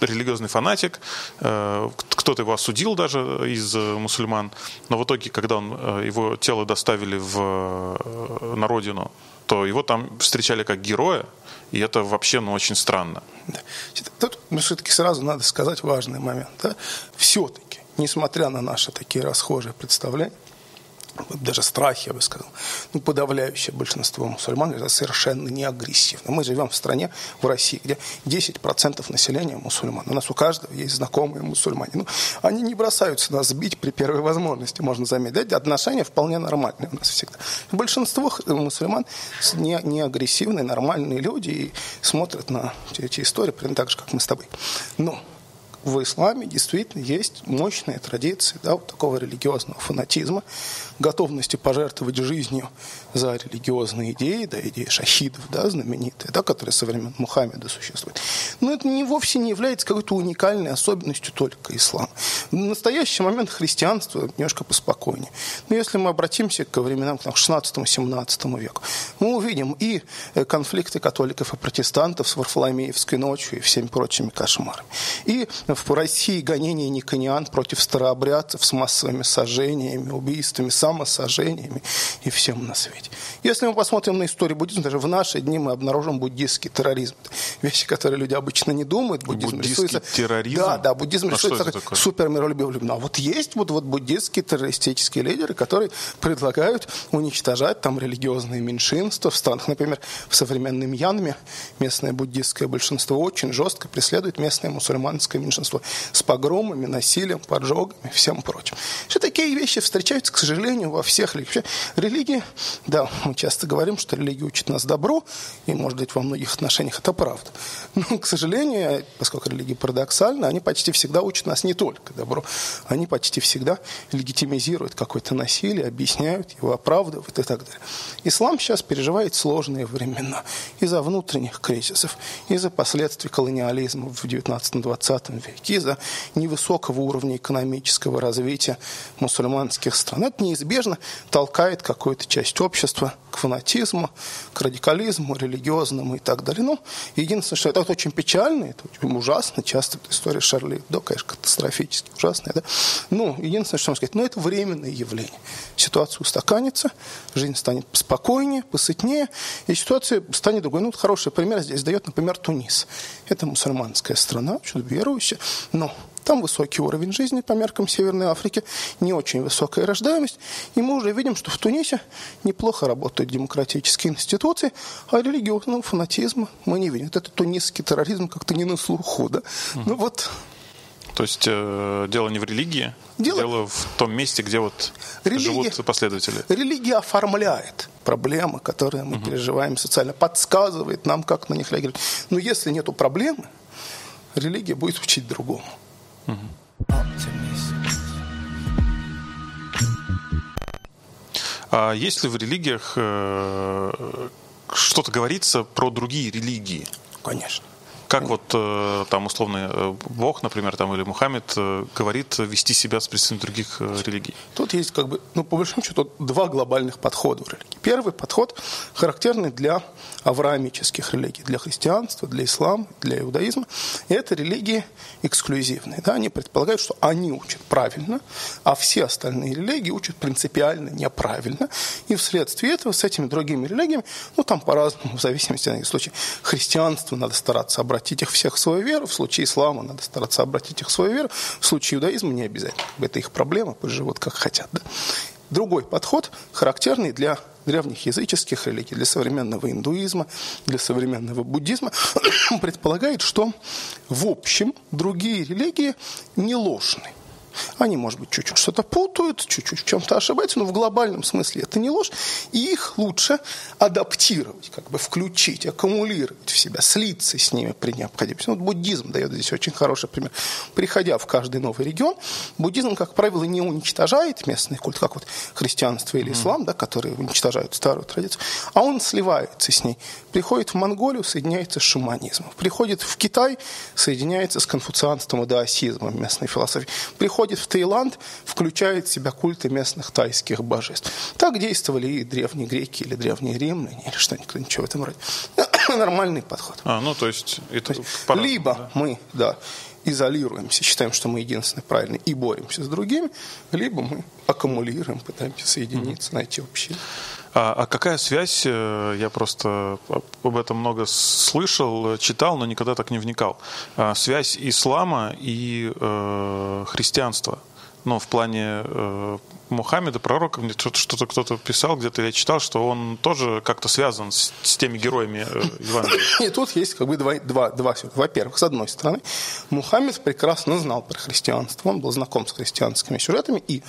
религиозный фанатик, э, кто-то его осудил даже из мусульман, но в итоге, когда он, э, его тело доставили в, э, на родину, то его там встречали как героя, и это вообще ну, очень странно. Тут ну, все-таки сразу надо сказать важный момент. Да? Все-таки, несмотря на наши такие расхожие представления, даже страх, я бы сказал, ну, подавляющее большинство мусульман это совершенно не агрессивно. Мы живем в стране, в России, где 10% населения мусульман. У нас у каждого есть знакомые мусульмане. Ну, они не бросаются нас бить при первой возможности, можно заметить. Отношения вполне нормальные у нас всегда. Большинство мусульман не, не агрессивные, нормальные люди и смотрят на эти истории примерно так же, как мы с тобой. Но в исламе действительно есть мощные традиции да, вот такого религиозного фанатизма, готовности пожертвовать жизнью за религиозные идеи, да, идеи шахидов, да, знаменитые, да, которые со времен Мухаммеда существуют. Но это не, вовсе не является какой-то уникальной особенностью только ислама. В настоящий момент христианство немножко поспокойнее. Но если мы обратимся к временам к 16-17 веку, мы увидим и э, конфликты католиков и протестантов с Варфоломеевской ночью и всеми прочими кошмарами. И в России гонения никониан против старообрядцев с массовыми сожжениями, убийствами, самосожжениями и всем на свете. Если мы посмотрим на историю буддизма, даже в наши дни мы обнаружим буддийский терроризм. Вещи, которые люди обычно не думают. Буддизм буддийский рисуется... терроризм? Да, да, буддизм а рисуется как супер миролюбивый. А вот есть вот, вот буддийские террористические лидеры, которые предлагают уничтожать там религиозные меньшинства в странах. Например, в современной Мьянме местное буддийское большинство очень жестко преследует местное мусульманское меньшинство с погромами, насилием, поджогами, всем прочим. Что такие вещи встречаются, к сожалению, во всех религиях. Религии, да, мы часто говорим, что религия учит нас добру, и, может быть, во многих отношениях это правда. Но, к сожалению, поскольку религии парадоксальны, они почти всегда учат нас не только добру, они почти всегда легитимизируют какое-то насилие, объясняют его, оправдывают и так далее. Ислам сейчас переживает сложные времена из-за внутренних кризисов, из-за последствий колониализма в 19-20 веке, из-за невысокого уровня экономического развития мусульманских стран. Это неизбежно толкает какую-то часть общества к фанатизму, к радикализму, религиозному и так далее. Ну, единственное, что это очень печально, это очень ужасно, часто история Шарли да, конечно, катастрофически ужасная, да. Ну, единственное, что можно сказать, ну, это временное явление. Ситуация устаканится, жизнь станет спокойнее, посытнее, и ситуация станет другой. Ну, вот хороший пример здесь дает, например, Тунис. Это мусульманская страна, очень верующая, но там высокий уровень жизни по меркам Северной Африки, не очень высокая рождаемость. И мы уже видим, что в Тунисе неплохо работают демократические институции, а религиозного фанатизма мы не видим. Это тунисский терроризм как-то не на слуху. Да? Mm. Ну вот то есть э, дело не в религии, дело, дело в том месте, где вот религия, живут последователи. Религия оформляет проблемы, которые мы угу. переживаем социально, подсказывает нам, как на них реагировать. Но если нет проблемы, религия будет учить другому. А есть ли в религиях э, что-то говорится про другие религии? Конечно. Как вот э, там условно э, Бог, например, там или Мухаммед э, говорит вести себя с представителями других религий? Тут есть как бы, ну по большому счету, два глобальных подхода у религии. Первый подход характерный для авраамических религий, для христианства, для ислама, для иудаизма. И это религии эксклюзивные. Да? Они предполагают, что они учат правильно, а все остальные религии учат принципиально неправильно. И вследствие этого с этими другими религиями, ну там по-разному, в зависимости от случая, христианство надо стараться обратить обратить их всех в свою веру. В случае ислама надо стараться обратить их в свою веру. В случае иудаизма не обязательно. Это их проблема, пусть живут как хотят. Да? Другой подход, характерный для древних языческих религий, для современного индуизма, для современного буддизма, предполагает, что в общем другие религии не ложны. Они, может быть, чуть-чуть что-то путают, чуть-чуть в чем-то ошибаются, но в глобальном смысле это не ложь. И их лучше адаптировать, как бы включить, аккумулировать в себя, слиться с ними при необходимости. Вот буддизм дает здесь очень хороший пример. Приходя в каждый новый регион, буддизм, как правило, не уничтожает местный культ, как вот христианство или ислам, да, которые уничтожают старую традицию, а он сливается с ней. Приходит в Монголию, соединяется с шаманизмом. Приходит в Китай, соединяется с конфуцианством и даосизмом местной философии. Приходит в Таиланд, включает в себя культы местных тайских божеств. Так действовали и древние греки, или древние римляне, или что-нибудь ничего в этом роде. Нормальный подход. А, ну, то есть... Это то есть либо да? мы, да, изолируемся, считаем, что мы единственные правильные и боремся с другими, либо мы аккумулируем, пытаемся соединиться, mm-hmm. найти общее. А, а какая связь, э, я просто об этом много слышал, читал, но никогда так не вникал, а, связь ислама и э, христианства? Ну, в плане э, Мухаммеда, пророка, мне что-то кто-то писал, где-то я читал, что он тоже как-то связан с, с теми героями э, Евангелия. И тут есть как бы два, два, два Во-первых, с одной стороны, Мухаммед прекрасно знал про христианство, он был знаком с христианскими сюжетами, и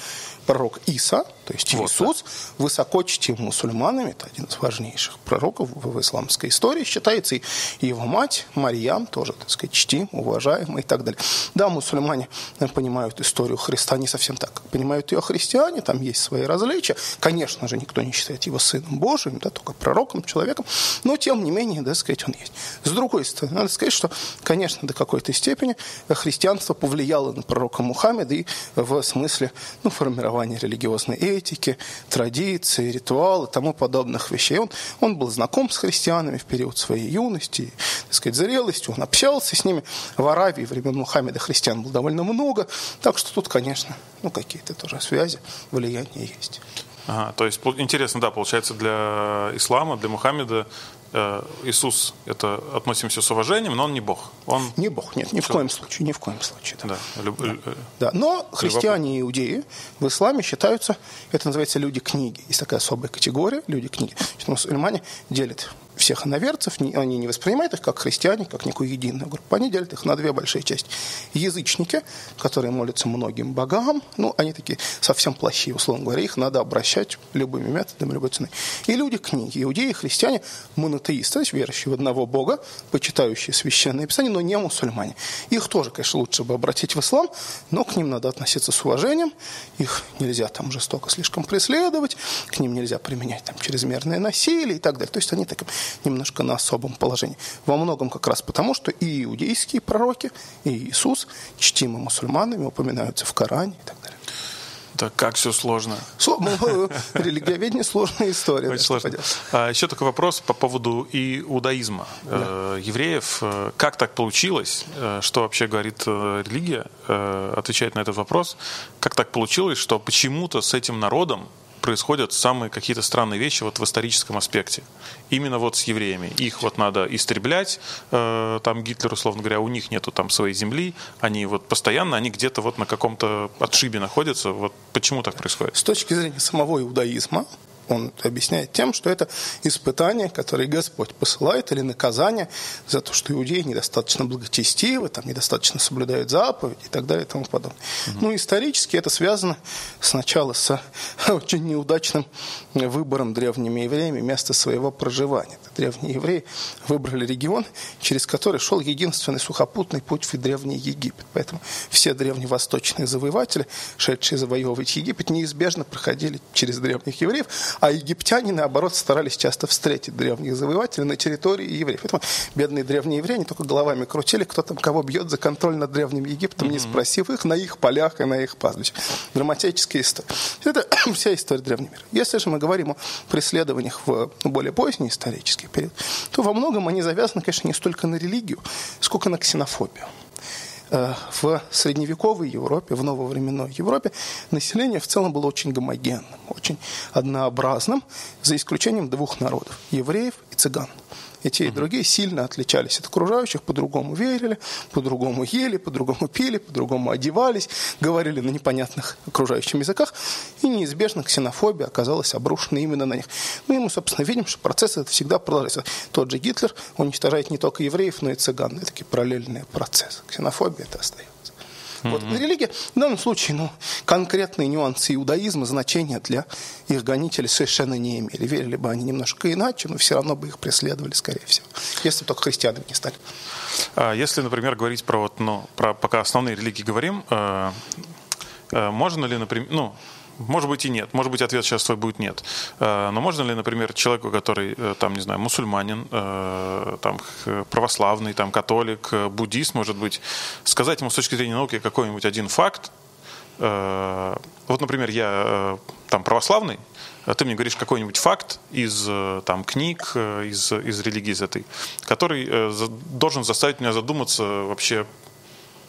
пророк Иса, то есть вот, Иисус, да. высоко чтим мусульманами, это один из важнейших пророков в исламской истории, считается и его мать Марьям тоже, так сказать, чтим, уважаем и так далее. Да, мусульмане понимают историю Христа не совсем так, понимают ее христиане, Коране, там есть свои различия. Конечно же, никто не считает его сыном Божиим, да, только пророком, человеком, но тем не менее, да, сказать, он есть. С другой стороны, надо сказать, что, конечно, до какой-то степени христианство повлияло на пророка Мухаммеда и в смысле ну, формирования религиозной этики, традиций, ритуала, тому подобных вещей. Он, он был знаком с христианами в период своей юности, так сказать, зрелости, он общался с ними. В Аравии времен Мухаммеда христиан было довольно много, так что тут, конечно, ну, какие-то тоже связи влияние есть. Ага, то есть интересно, да, получается для ислама, для Мухаммеда э, Иисус это относимся с уважением, но он не Бог. Он не Бог, нет, ни в коем случае, ни в коем случае. Да. Да. Люб... да. Э, да. Но христиане и иудеи в исламе считаются, это называется люди книги. Есть такая особая категория люди книги. Мусульмане делят всех иноверцев, они не воспринимают их как христиане, как некую единую группу. Они делят их на две большие части. Язычники, которые молятся многим богам, ну, они такие совсем плохие, условно говоря, их надо обращать любыми методами, любой ценой. И люди книги, иудеи, христиане, монотеисты, то есть верующие в одного бога, почитающие священные писания, но не мусульмане. Их тоже, конечно, лучше бы обратить в ислам, но к ним надо относиться с уважением, их нельзя там жестоко слишком преследовать, к ним нельзя применять там чрезмерное насилие и так далее. То есть они таким немножко на особом положении. Во многом как раз потому, что и иудейские пророки, и Иисус, чтимы мусульманами, упоминаются в Коране и так далее. Да как все сложно. Ну, религиоведение сложная история. Очень сложно. А, еще такой вопрос по поводу иудаизма. Да. Э, евреев. Э, как так получилось? Э, что вообще говорит религия? Отвечает на этот вопрос. Как так получилось, что почему-то с этим народом происходят самые какие-то странные вещи вот в историческом аспекте. Именно вот с евреями. Их вот надо истреблять, э, там Гитлер, условно говоря, у них нету там своей земли, они вот постоянно, они где-то вот на каком-то отшибе находятся. Вот почему так происходит? С точки зрения самого иудаизма, он объясняет тем, что это испытание, которое Господь посылает, или наказание за то, что иудеи недостаточно благочестивы, там, недостаточно соблюдают заповеди и так далее и тому подобное. Угу. Ну, исторически это связано сначала с очень неудачным выбором древними евреями места своего проживания. Древние евреи выбрали регион, через который шел единственный сухопутный путь в Древний Египет. Поэтому все древневосточные завоеватели, шедшие завоевывать Египет, неизбежно проходили через древних евреев, а египтяне, наоборот, старались часто встретить древних завоевателей на территории евреев. Поэтому бедные древние евреи не только головами крутили, кто там кого бьет за контроль над древним Египтом, не спросив их на их полях и на их пастбищах. Драматическая история. Это вся история древнего мира. Если же мы говорим о преследованиях в более поздний исторический период, то во многом они завязаны, конечно, не столько на религию, сколько на ксенофобию. Э, в средневековой Европе, в нововременной Европе население в целом было очень гомогенным, очень однообразным, за исключением двух народов – евреев и цыган – и те, и другие сильно отличались от окружающих, по-другому верили, по-другому ели, по-другому пили, по-другому одевались, говорили на непонятных окружающих языках, и неизбежно ксенофобия оказалась обрушена именно на них. Ну и мы, собственно, видим, что процесс это всегда продолжается. Тот же Гитлер уничтожает не только евреев, но и цыган. Это такие параллельные процессы. Ксенофобия это остается. Mm-hmm. Вот религия в данном случае, ну, конкретные нюансы иудаизма, значения для их гонителей совершенно не имели. Верили бы они немножко иначе, но все равно бы их преследовали, скорее всего, если бы только христианами не стали. А если, например, говорить про вот, ну, про пока основные религии говорим, э, э, можно ли, например, ну, может быть и нет. Может быть ответ сейчас твой будет нет. Э, но можно ли, например, человеку, который, э, там, не знаю, мусульманин, э, там, православный, там, католик, буддист, может быть, сказать ему с точки зрения науки какой-нибудь один факт, вот, например, я там православный, а ты мне говоришь какой-нибудь факт из там, книг, из, из религии из этой, который должен заставить меня задуматься вообще,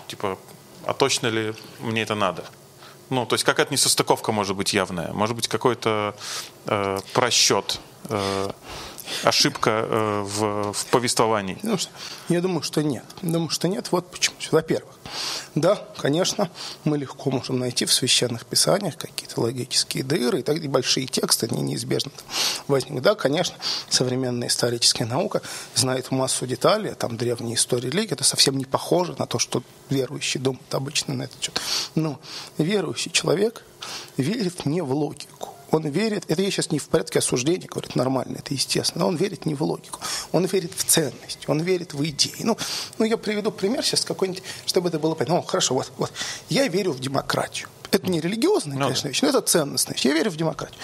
типа, а точно ли мне это надо? Ну, то есть какая-то несостыковка может быть явная, может быть какой-то э, просчет, э, ошибка э, в, в повествовании. Ну, я думаю, что нет. Думаю, что нет. Вот почему. Во-первых, да, конечно, мы легко можем найти в священных писаниях какие-то логические дыры, и так и большие тексты, они неизбежно возникнут. Да, конечно, современная историческая наука знает массу деталей, там древние истории религии, это совсем не похоже на то, что верующий думает обычно на этот счет. Но верующий человек верит не в логику он верит, это я сейчас не в порядке осуждения, говорит, нормально, это естественно, он верит не в логику, он верит в ценность, он верит в идеи. Ну, ну я приведу пример сейчас какой-нибудь, чтобы это было понятно. Ну, хорошо, вот, вот. Я верю в демократию. Это не религиозная, ну, конечно, вещь, но это ценностная вещь. Я верю в демократию.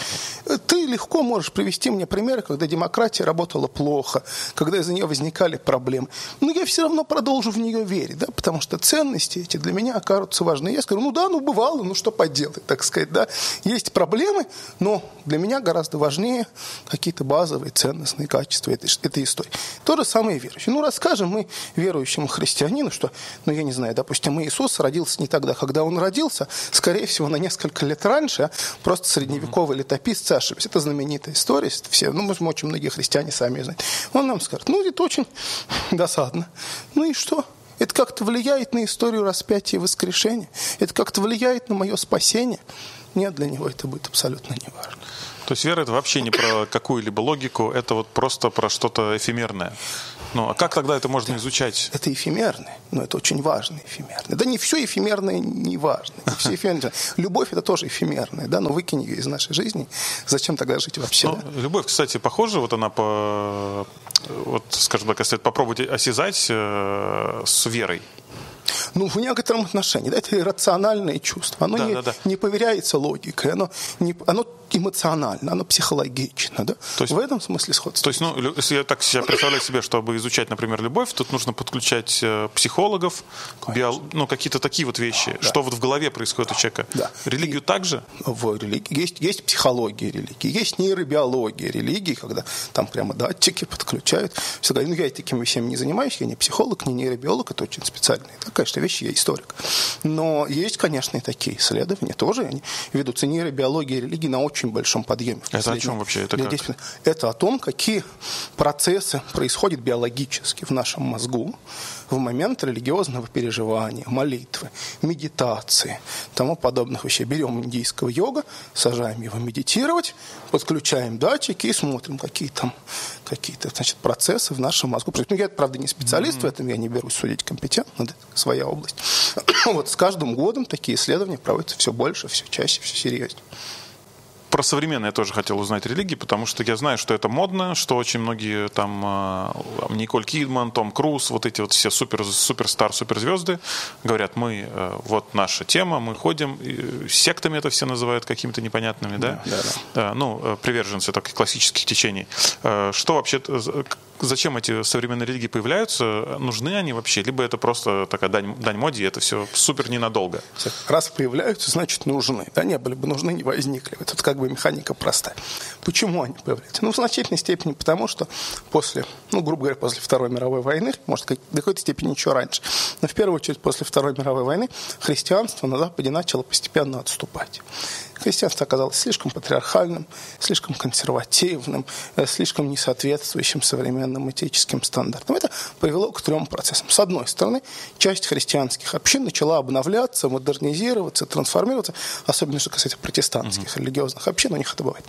Ты легко можешь привести мне примеры, когда демократия работала плохо, когда из-за нее возникали проблемы. Но я все равно продолжу в нее верить, да, потому что ценности эти для меня окажутся важны. Я скажу, ну да, ну бывало, ну что поделать, так сказать, да. Есть проблемы, но для меня гораздо важнее какие-то базовые ценностные качества этой, этой истории. То же самое и верующие. Ну, расскажем мы верующему христианину, что, ну, я не знаю, допустим, Иисус родился не тогда, когда он родился, скорее скорее всего, на несколько лет раньше просто средневековые летописцы ошиблись. Это знаменитая история, все, ну, может, очень многие христиане сами знают. Он нам скажет, ну, это очень досадно. Ну и что? Это как-то влияет на историю распятия и воскрешения? Это как-то влияет на мое спасение? Нет, для него это будет абсолютно неважно. То есть вера это вообще не про какую-либо логику, это вот просто про что-то эфемерное. Ну, а как тогда это можно изучать? Это эфемерное, но это очень важно эфемерное. Да не все эфемерное не важно. Не все эфемерное. Любовь это тоже эфемерное, да, но выкинь ее из нашей жизни. Зачем тогда жить вообще? Ну, да? Любовь, кстати, похожа, вот она по, вот, скажем так, если попробовать осязать э, с верой. Ну, в некотором отношении, да, это иррациональное чувство. Оно да, не, да, да. не поверяется логикой, оно, не, оно эмоционально, оно психологично, да? То есть, в этом смысле сходство. То есть, ну, если я так себя представляю себе, чтобы изучать, например, любовь, тут нужно подключать э, психологов, био, ну, какие-то такие вот вещи, да. что вот в голове происходит у человека. Да. Религию И, также? В религии есть, есть психология религии, есть нейробиология религии, когда там прямо датчики подключают. Все говорят, ну, я такими вещами не занимаюсь, я не психолог, не нейробиолог, это очень специальная такая что вещь, я историк. Но есть, конечно, и такие исследования тоже, они ведутся нейробиология религии на очень очень большом подъеме. Это о чем вообще? Это, как? это о том, какие процессы происходят биологически в нашем мозгу в момент религиозного переживания, молитвы, медитации, тому подобных вещей. Берем индийского йога, сажаем его медитировать, подключаем датчики и смотрим, какие там какие-то значит, процессы в нашем мозгу. Ну, я, правда, не специалист mm-hmm. в этом, я не берусь судить компетентно, это своя область. вот с каждым годом такие исследования проводятся все больше, все чаще, все серьезнее про современные я тоже хотел узнать религии, потому что я знаю, что это модно, что очень многие там а, Николь Кидман, Том Круз, вот эти вот все супер, суперстар, суперзвезды говорят, мы, э, вот наша тема, мы ходим, сектами это все называют какими-то непонятными, да? Да, да. да ну, э, приверженцы так, классических течений. Э, что вообще, зачем эти современные религии появляются? Нужны они вообще? Либо это просто такая дань, дань моде, и это все супер ненадолго? Раз появляются, значит нужны. Да не были бы нужны, не возникли. Это как бы механика простая. Почему они появляются? Ну, в значительной степени потому, что после, ну, грубо говоря, после Второй мировой войны, может, до какой-то степени еще раньше, но в первую очередь после Второй мировой войны христианство на Западе начало постепенно отступать Христианство оказалось слишком патриархальным, слишком консервативным, э, слишком несоответствующим современным этическим стандартам. Это привело к трем процессам. С одной стороны, часть христианских общин начала обновляться, модернизироваться, трансформироваться, особенно что касается протестантских mm-hmm. религиозных общин, у них это бывает.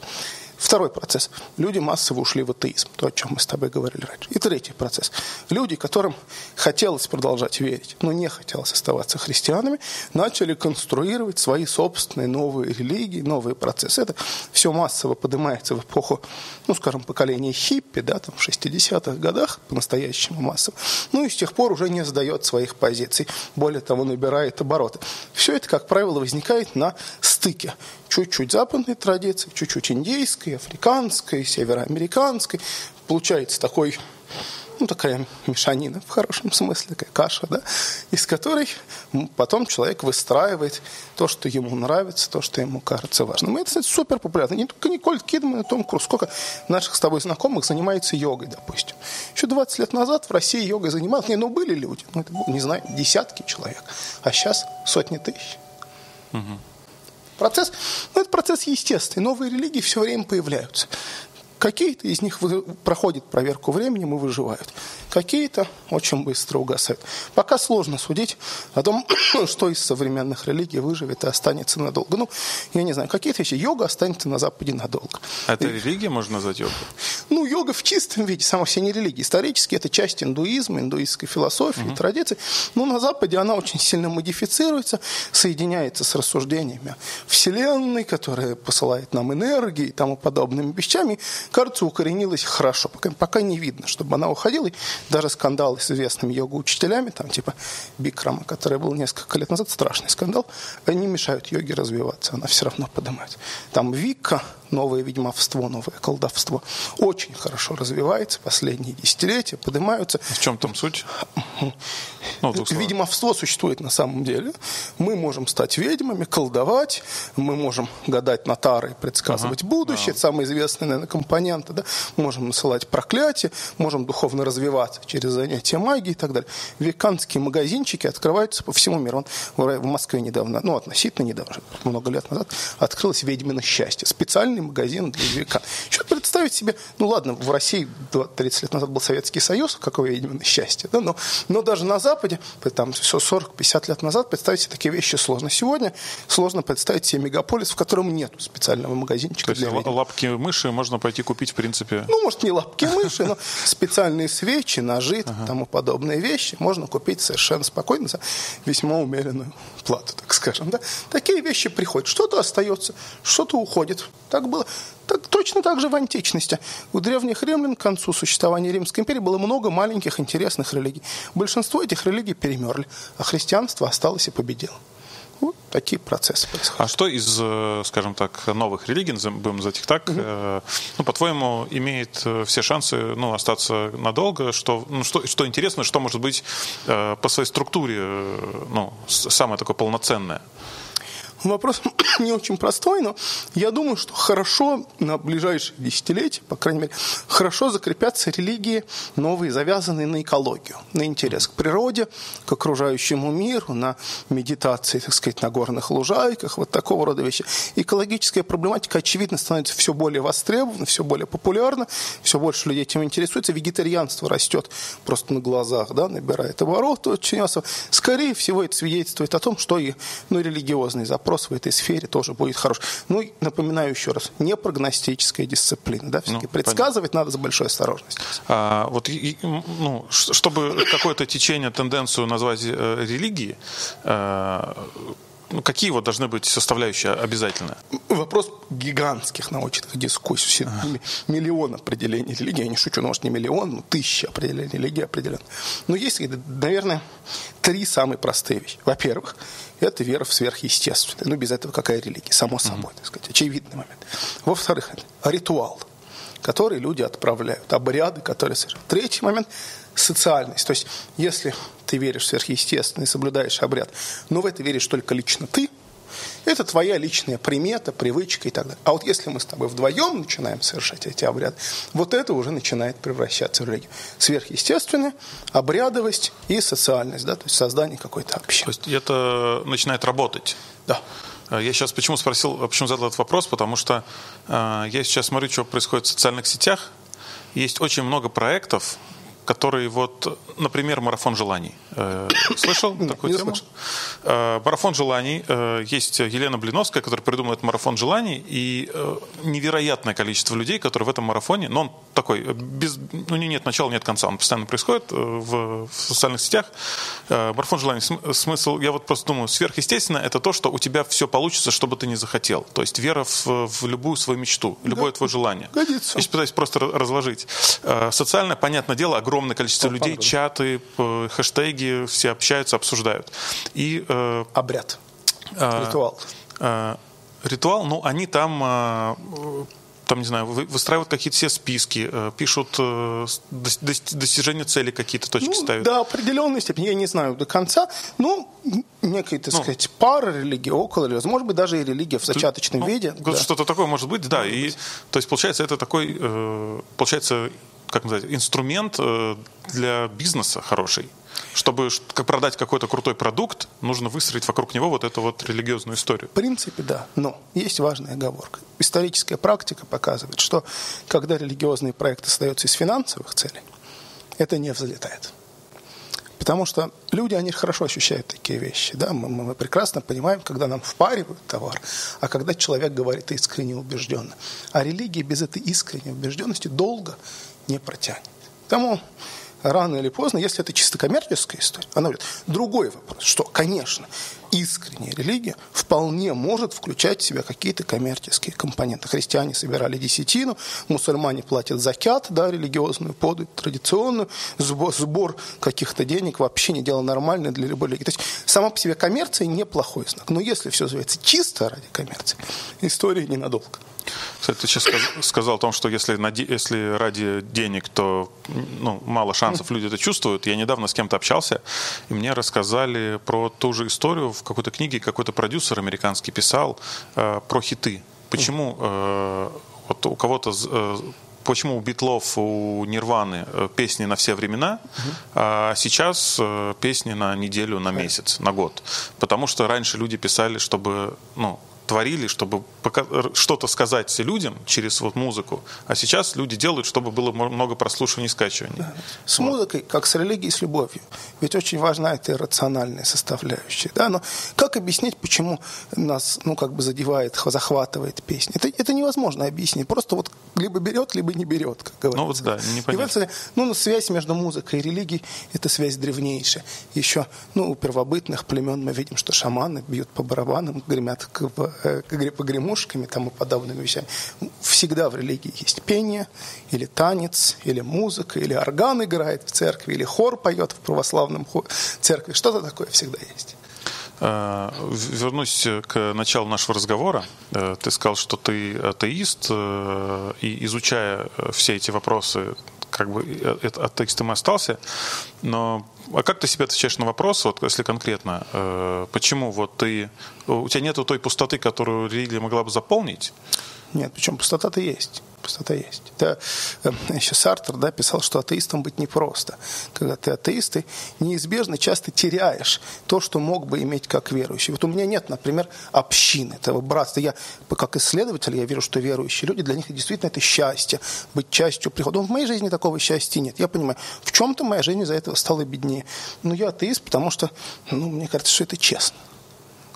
Второй процесс. Люди массово ушли в атеизм, то, о чем мы с тобой говорили раньше. И третий процесс. Люди, которым хотелось продолжать верить, но не хотелось оставаться христианами, начали конструировать свои собственные новые религии, новые процессы. Это все массово поднимается в эпоху, ну, скажем, поколения хиппи, да, там в 60-х годах, по-настоящему массово. Ну и с тех пор уже не сдает своих позиций. Более того, набирает обороты. Все это, как правило, возникает на стыке чуть-чуть западной традиции, чуть-чуть индейской, африканской, североамериканской. Получается такой ну, такая мешанина в хорошем смысле, такая каша, да, из которой потом человек выстраивает то, что ему нравится, то, что ему кажется важным. И это, кстати, супер популярно. Не только Николь Кидман, и Том Круз. Сколько наших с тобой знакомых занимается йогой, допустим. Еще 20 лет назад в России йогой занимались, не, ну, были люди, ну, это, не знаю, десятки человек, а сейчас сотни тысяч. Угу процесс. Но это процесс естественный. Новые религии все время появляются. Какие-то из них проходят проверку временем и выживают. Какие-то очень быстро угасают. Пока сложно судить о том, что из современных религий выживет и останется надолго. Ну, я не знаю, какие-то вещи. Йога останется на Западе надолго. А это и... религия, можно назвать йогу? Ну, йога в чистом виде, сама все не религия. Исторически это часть индуизма, индуистской философии, угу. традиций. Но на Западе она очень сильно модифицируется, соединяется с рассуждениями Вселенной, которая посылает нам энергии и тому подобными вещами кажется, укоренилась хорошо. Пока, пока не видно, чтобы она уходила. И даже скандалы с известными йога-учителями, там типа Бикрама, который был несколько лет назад, страшный скандал, они мешают йоге развиваться. Она все равно поднимается. Там Вика, новое ведьмовство, новое колдовство очень хорошо развивается последние десятилетия, поднимаются. В чем там суть? Ну, ведьмовство существует на самом деле. Мы можем стать ведьмами, колдовать, мы можем гадать на тары, предсказывать ага. будущее. Да. Это самый известный, наверное, компонент. Да? Можем насылать проклятие, можем духовно развиваться через занятия магией и так далее. Веканские магазинчики открываются по всему миру. Он в Москве недавно, ну, относительно недавно, много лет назад, открылось «Ведьмино счастье». Специальный магазин для века. Еще представить себе, ну ладно, в России 30 лет назад был Советский Союз, какое «Ведьмино счастье», да? но, но даже на Западе, там все 40-50 лет назад, представить себе такие вещи сложно. Сегодня сложно представить себе мегаполис, в котором нет специального магазинчика То для есть лапки мыши можно пойти купить, в принципе? Ну, может, не лапки мыши, но специальные свечи, ножи и тому подобные вещи можно купить совершенно спокойно за весьма умеренную плату, так скажем. Да? Такие вещи приходят. Что-то остается, что-то уходит. Так было. Так, точно так же в античности. У древних римлян к концу существования Римской империи было много маленьких интересных религий. Большинство этих религий перемерли, а христианство осталось и победило. Вот такие процессы происходят. А что из, э, скажем так, новых религий, будем называть их так, угу. ну, по-твоему, имеет э, все шансы ну, остаться надолго? Что, ну, что, что интересно, что может быть по своей структуре ну, самое такое полноценное? Вопрос не очень простой, но я думаю, что хорошо на ближайшие десятилетия, по крайней мере, хорошо закрепятся религии новые, завязанные на экологию, на интерес к природе, к окружающему миру, на медитации, так сказать, на горных лужайках, вот такого рода вещи. Экологическая проблематика, очевидно, становится все более востребована, все более популярна, все больше людей этим интересуется. Вегетарианство растет просто на глазах, да, набирает обороты очень Скорее всего, это свидетельствует о том, что и ну, религиозный запрос запрос в этой сфере тоже будет хорош. Ну, напоминаю еще раз, не прогностическая дисциплина. Да? Все-таки ну, предсказывать понятно. надо с большой осторожностью. А, вот, и, ну, чтобы какое-то течение, тенденцию назвать э, религией, э, ну, какие вот должны быть составляющие обязательно? Вопрос гигантских научных дискуссий. Ага. Миллион определений религии. Я не шучу, ну, может, не миллион, но тысячи определений религии определенно. Но есть, наверное, три самые простые вещи. Во-первых, это вера в сверхъестественное. Ну, без этого какая религия? Само собой, так сказать. Очевидный момент. Во-вторых, ритуал, который люди отправляют, обряды, которые совершают. Третий момент – социальность. То есть, если ты веришь в сверхъестественное и соблюдаешь обряд, но в это веришь только лично ты – это твоя личная примета, привычка и так далее. А вот если мы с тобой вдвоем начинаем совершать эти обряды, вот это уже начинает превращаться в религию. Сверхъестественная, обрядовость и социальность, да, то есть создание какой-то общины. То есть это начинает работать? Да. Я сейчас почему спросил, почему задал этот вопрос, потому что э, я сейчас смотрю, что происходит в социальных сетях. Есть очень много проектов, который вот, например, марафон желаний. Э, слышал такую тему? Э, марафон желаний. Э, есть Елена Блиновская, которая придумывает марафон желаний, и невероятное количество людей, которые в этом марафоне, но он такой, без, у него нет начала, нет конца, он постоянно происходит в, в социальных сетях. Марафон желаний, смысл, я вот просто думаю, сверхъестественно, это то, что у тебя все получится, что бы ты ни захотел. То есть вера в, в любую свою мечту, любое да, твое желание. Годится. Я пытаюсь просто разложить. Социальное, понятное дело, огромное огромное количество О, людей, чаты, хэштеги, все общаются, обсуждают. И, э, Обряд. Э, ритуал. Э, ритуал, ну, они там э, там, не знаю, выстраивают какие-то все списки, э, пишут э, достижения цели какие-то точки ну, ставят. До определенной степени, я не знаю до конца, ну, некой, так ну, сказать, пара религии, около религии, может быть, даже и религия в зачаточном ну, виде. Да. Что-то такое может быть, да. И, то есть, получается, это такой, э, получается, как назвать, инструмент э, для бизнеса хороший. Чтобы продать какой-то крутой продукт, нужно выстроить вокруг него вот эту вот религиозную историю. В принципе, да. Но есть важная оговорка. Историческая практика показывает, что когда религиозный проект остается из финансовых целей, это не взлетает. Потому что люди, они хорошо ощущают такие вещи. Да? Мы, мы прекрасно понимаем, когда нам впаривают товар, а когда человек говорит искренне убежденно. А религия без этой искренней убежденности долго не протянет. Потому рано или поздно, если это чисто коммерческая история, она говорит, другой вопрос, что, конечно, искренняя религия вполне может включать в себя какие-то коммерческие компоненты. Христиане собирали десятину, мусульмане платят закят, да, религиозную подать, традиционную, сбор, каких-то денег вообще не дело нормальное для любой религии. То есть сама по себе коммерция неплохой знак. Но если все называется чисто ради коммерции, история ненадолго. Кстати, ты сейчас сказал о том, что если, если ради денег, то ну, мало шансов люди это чувствуют. Я недавно с кем-то общался, и мне рассказали про ту же историю. В какой-то книге какой-то продюсер американский писал э, про хиты. Почему э, вот у кого-то э, почему у Битлов, у Нирваны э, песни на все времена, а сейчас э, песни на неделю, на месяц, на год. Потому что раньше люди писали, чтобы ну, творили, чтобы что-то сказать людям через вот музыку, а сейчас люди делают, чтобы было много прослушиваний и скачиваний. Да. С вот. музыкой, как с религией, с любовью. Ведь очень важна эта иррациональная составляющая. Да? Но как объяснить, почему нас ну, как бы задевает, захватывает песня? Это, это невозможно объяснить. Просто вот либо берет, либо не берет, как говорится. Ну вот да, непонятно. И ну, связь между музыкой и религией – это связь древнейшая. Еще ну, у первобытных племен мы видим, что шаманы бьют по барабанам, гремят Э, погремушками там, и подобными вещами. Всегда в религии есть пение, или танец, или музыка, или орган играет в церкви, или хор поет в православном церкви. Что-то такое всегда есть. Э, вернусь к началу нашего разговора. Э, ты сказал, что ты атеист, и изучая все эти вопросы, как бы от атеистом остался, но а как ты себе отвечаешь на вопрос, вот если конкретно, э, почему вот ты, у тебя нету той пустоты, которую религия могла бы заполнить? Нет, причем пустота-то есть пустота есть. Да, эм, еще Сартер да, писал, что атеистом быть непросто. Когда ты атеист, ты неизбежно часто теряешь то, что мог бы иметь как верующий. Вот у меня нет, например, общины, этого братства. Я, как исследователь, я верю, что верующие люди, для них действительно это счастье, быть частью прихода. Но в моей жизни такого счастья нет. Я понимаю, в чем-то моя жизнь из-за этого стала беднее. Но я атеист, потому что, ну, мне кажется, что это честно.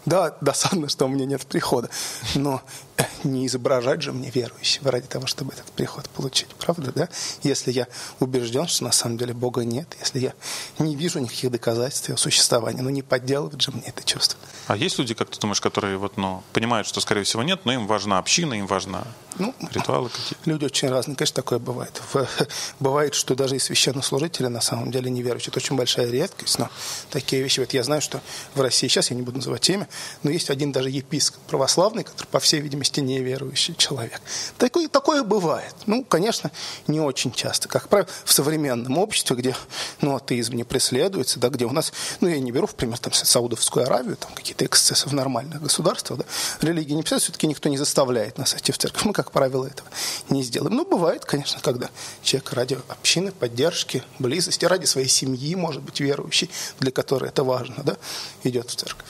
Да, досадно, что у меня нет прихода, но не изображать же мне верующего ради того, чтобы этот приход получить, правда, да? Если я убежден, что на самом деле Бога нет, если я не вижу никаких доказательств его существования, ну не подделывать же мне это чувство. А есть люди, как ты думаешь, которые вот, ну, понимают, что, скорее всего, нет, но им важна община, им важна ну, ритуалы какие-то? Люди очень разные, конечно, такое бывает. Бывает, что даже и священнослужители на самом деле не веруют. Это очень большая редкость, но такие вещи. Вот я знаю, что в России, сейчас я не буду называть имя, но есть один даже епископ православный, который, по всей видимости, необходимости неверующий человек. Такое, такое бывает. Ну, конечно, не очень часто. Как правило, в современном обществе, где ну, атеизм не преследуется, да, где у нас, ну, я не беру, в пример, там, Саудовскую Аравию, там какие-то эксцессы в нормальных государствах, да, религии не преследуют, все-таки никто не заставляет нас идти в церковь. Мы, как правило, этого не сделаем. Ну, бывает, конечно, когда человек ради общины, поддержки, близости, ради своей семьи, может быть, верующий, для которой это важно, да, идет в церковь.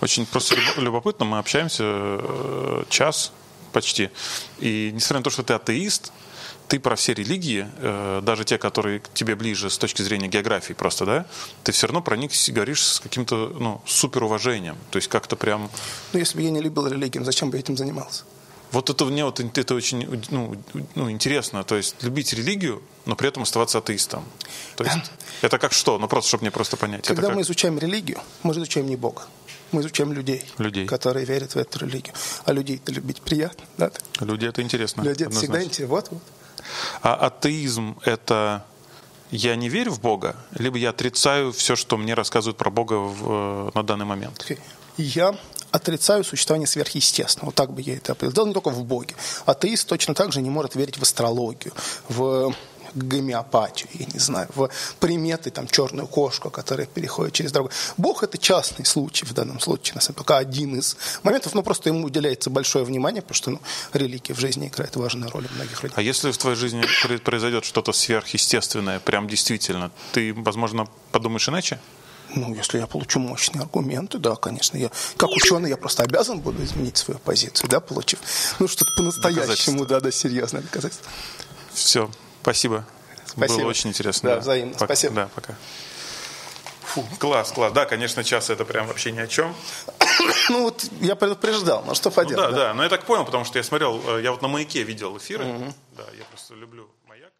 Очень просто любопытно, мы общаемся э, час почти, и несмотря на то, что ты атеист, ты про все религии, э, даже те, которые к тебе ближе с точки зрения географии просто, да, ты все равно про них говоришь с каким-то, ну, суперуважением. То есть как-то прям... Ну, если бы я не любил религию, зачем бы я этим занимался? Вот это мне вот это очень ну, ну, интересно. То есть любить религию, но при этом оставаться атеистом. То есть это как что? Ну просто, чтобы мне просто понять. Когда как... мы изучаем религию, мы изучаем не Бога. Мы изучаем людей, людей, которые верят в эту религию. А людей-то любить приятно, да? Люди это интересно. Люди это всегда интересно. Вот, вот. А атеизм это я не верю в Бога, либо я отрицаю все, что мне рассказывают про Бога в, э, на данный момент. Я отрицаю существование сверхъестественного. Вот так бы я это определил. Дело не только в Боге. Атеист точно так же не может верить в астрологию, в гомеопатию, я не знаю, в приметы, там, черную кошку, которая переходит через дорогу. Бог – это частный случай в данном случае, на самом деле, только один из моментов, но просто ему уделяется большое внимание, потому что ну, религия в жизни играет важную роль у многих людей. А если в твоей жизни произойдет что-то сверхъестественное, прям действительно, ты, возможно, подумаешь иначе? Ну, если я получу мощные аргументы, да, конечно. Я, как ученый, я просто обязан буду изменить свою позицию, да, получив, ну, что-то по-настоящему, да, да, серьезное доказательство. Все, спасибо. Спасибо. Было очень интересно. Да, да. взаимно. Пока. Спасибо. Да, пока. Фу, класс, класс. Да, конечно, час это прям вообще ни о чем. Ну вот я предупреждал, ну что поделать. Ну, да, да, да, но я так понял, потому что я смотрел, э, я вот на маяке видел эфиры. Угу. Да, я просто люблю маяк.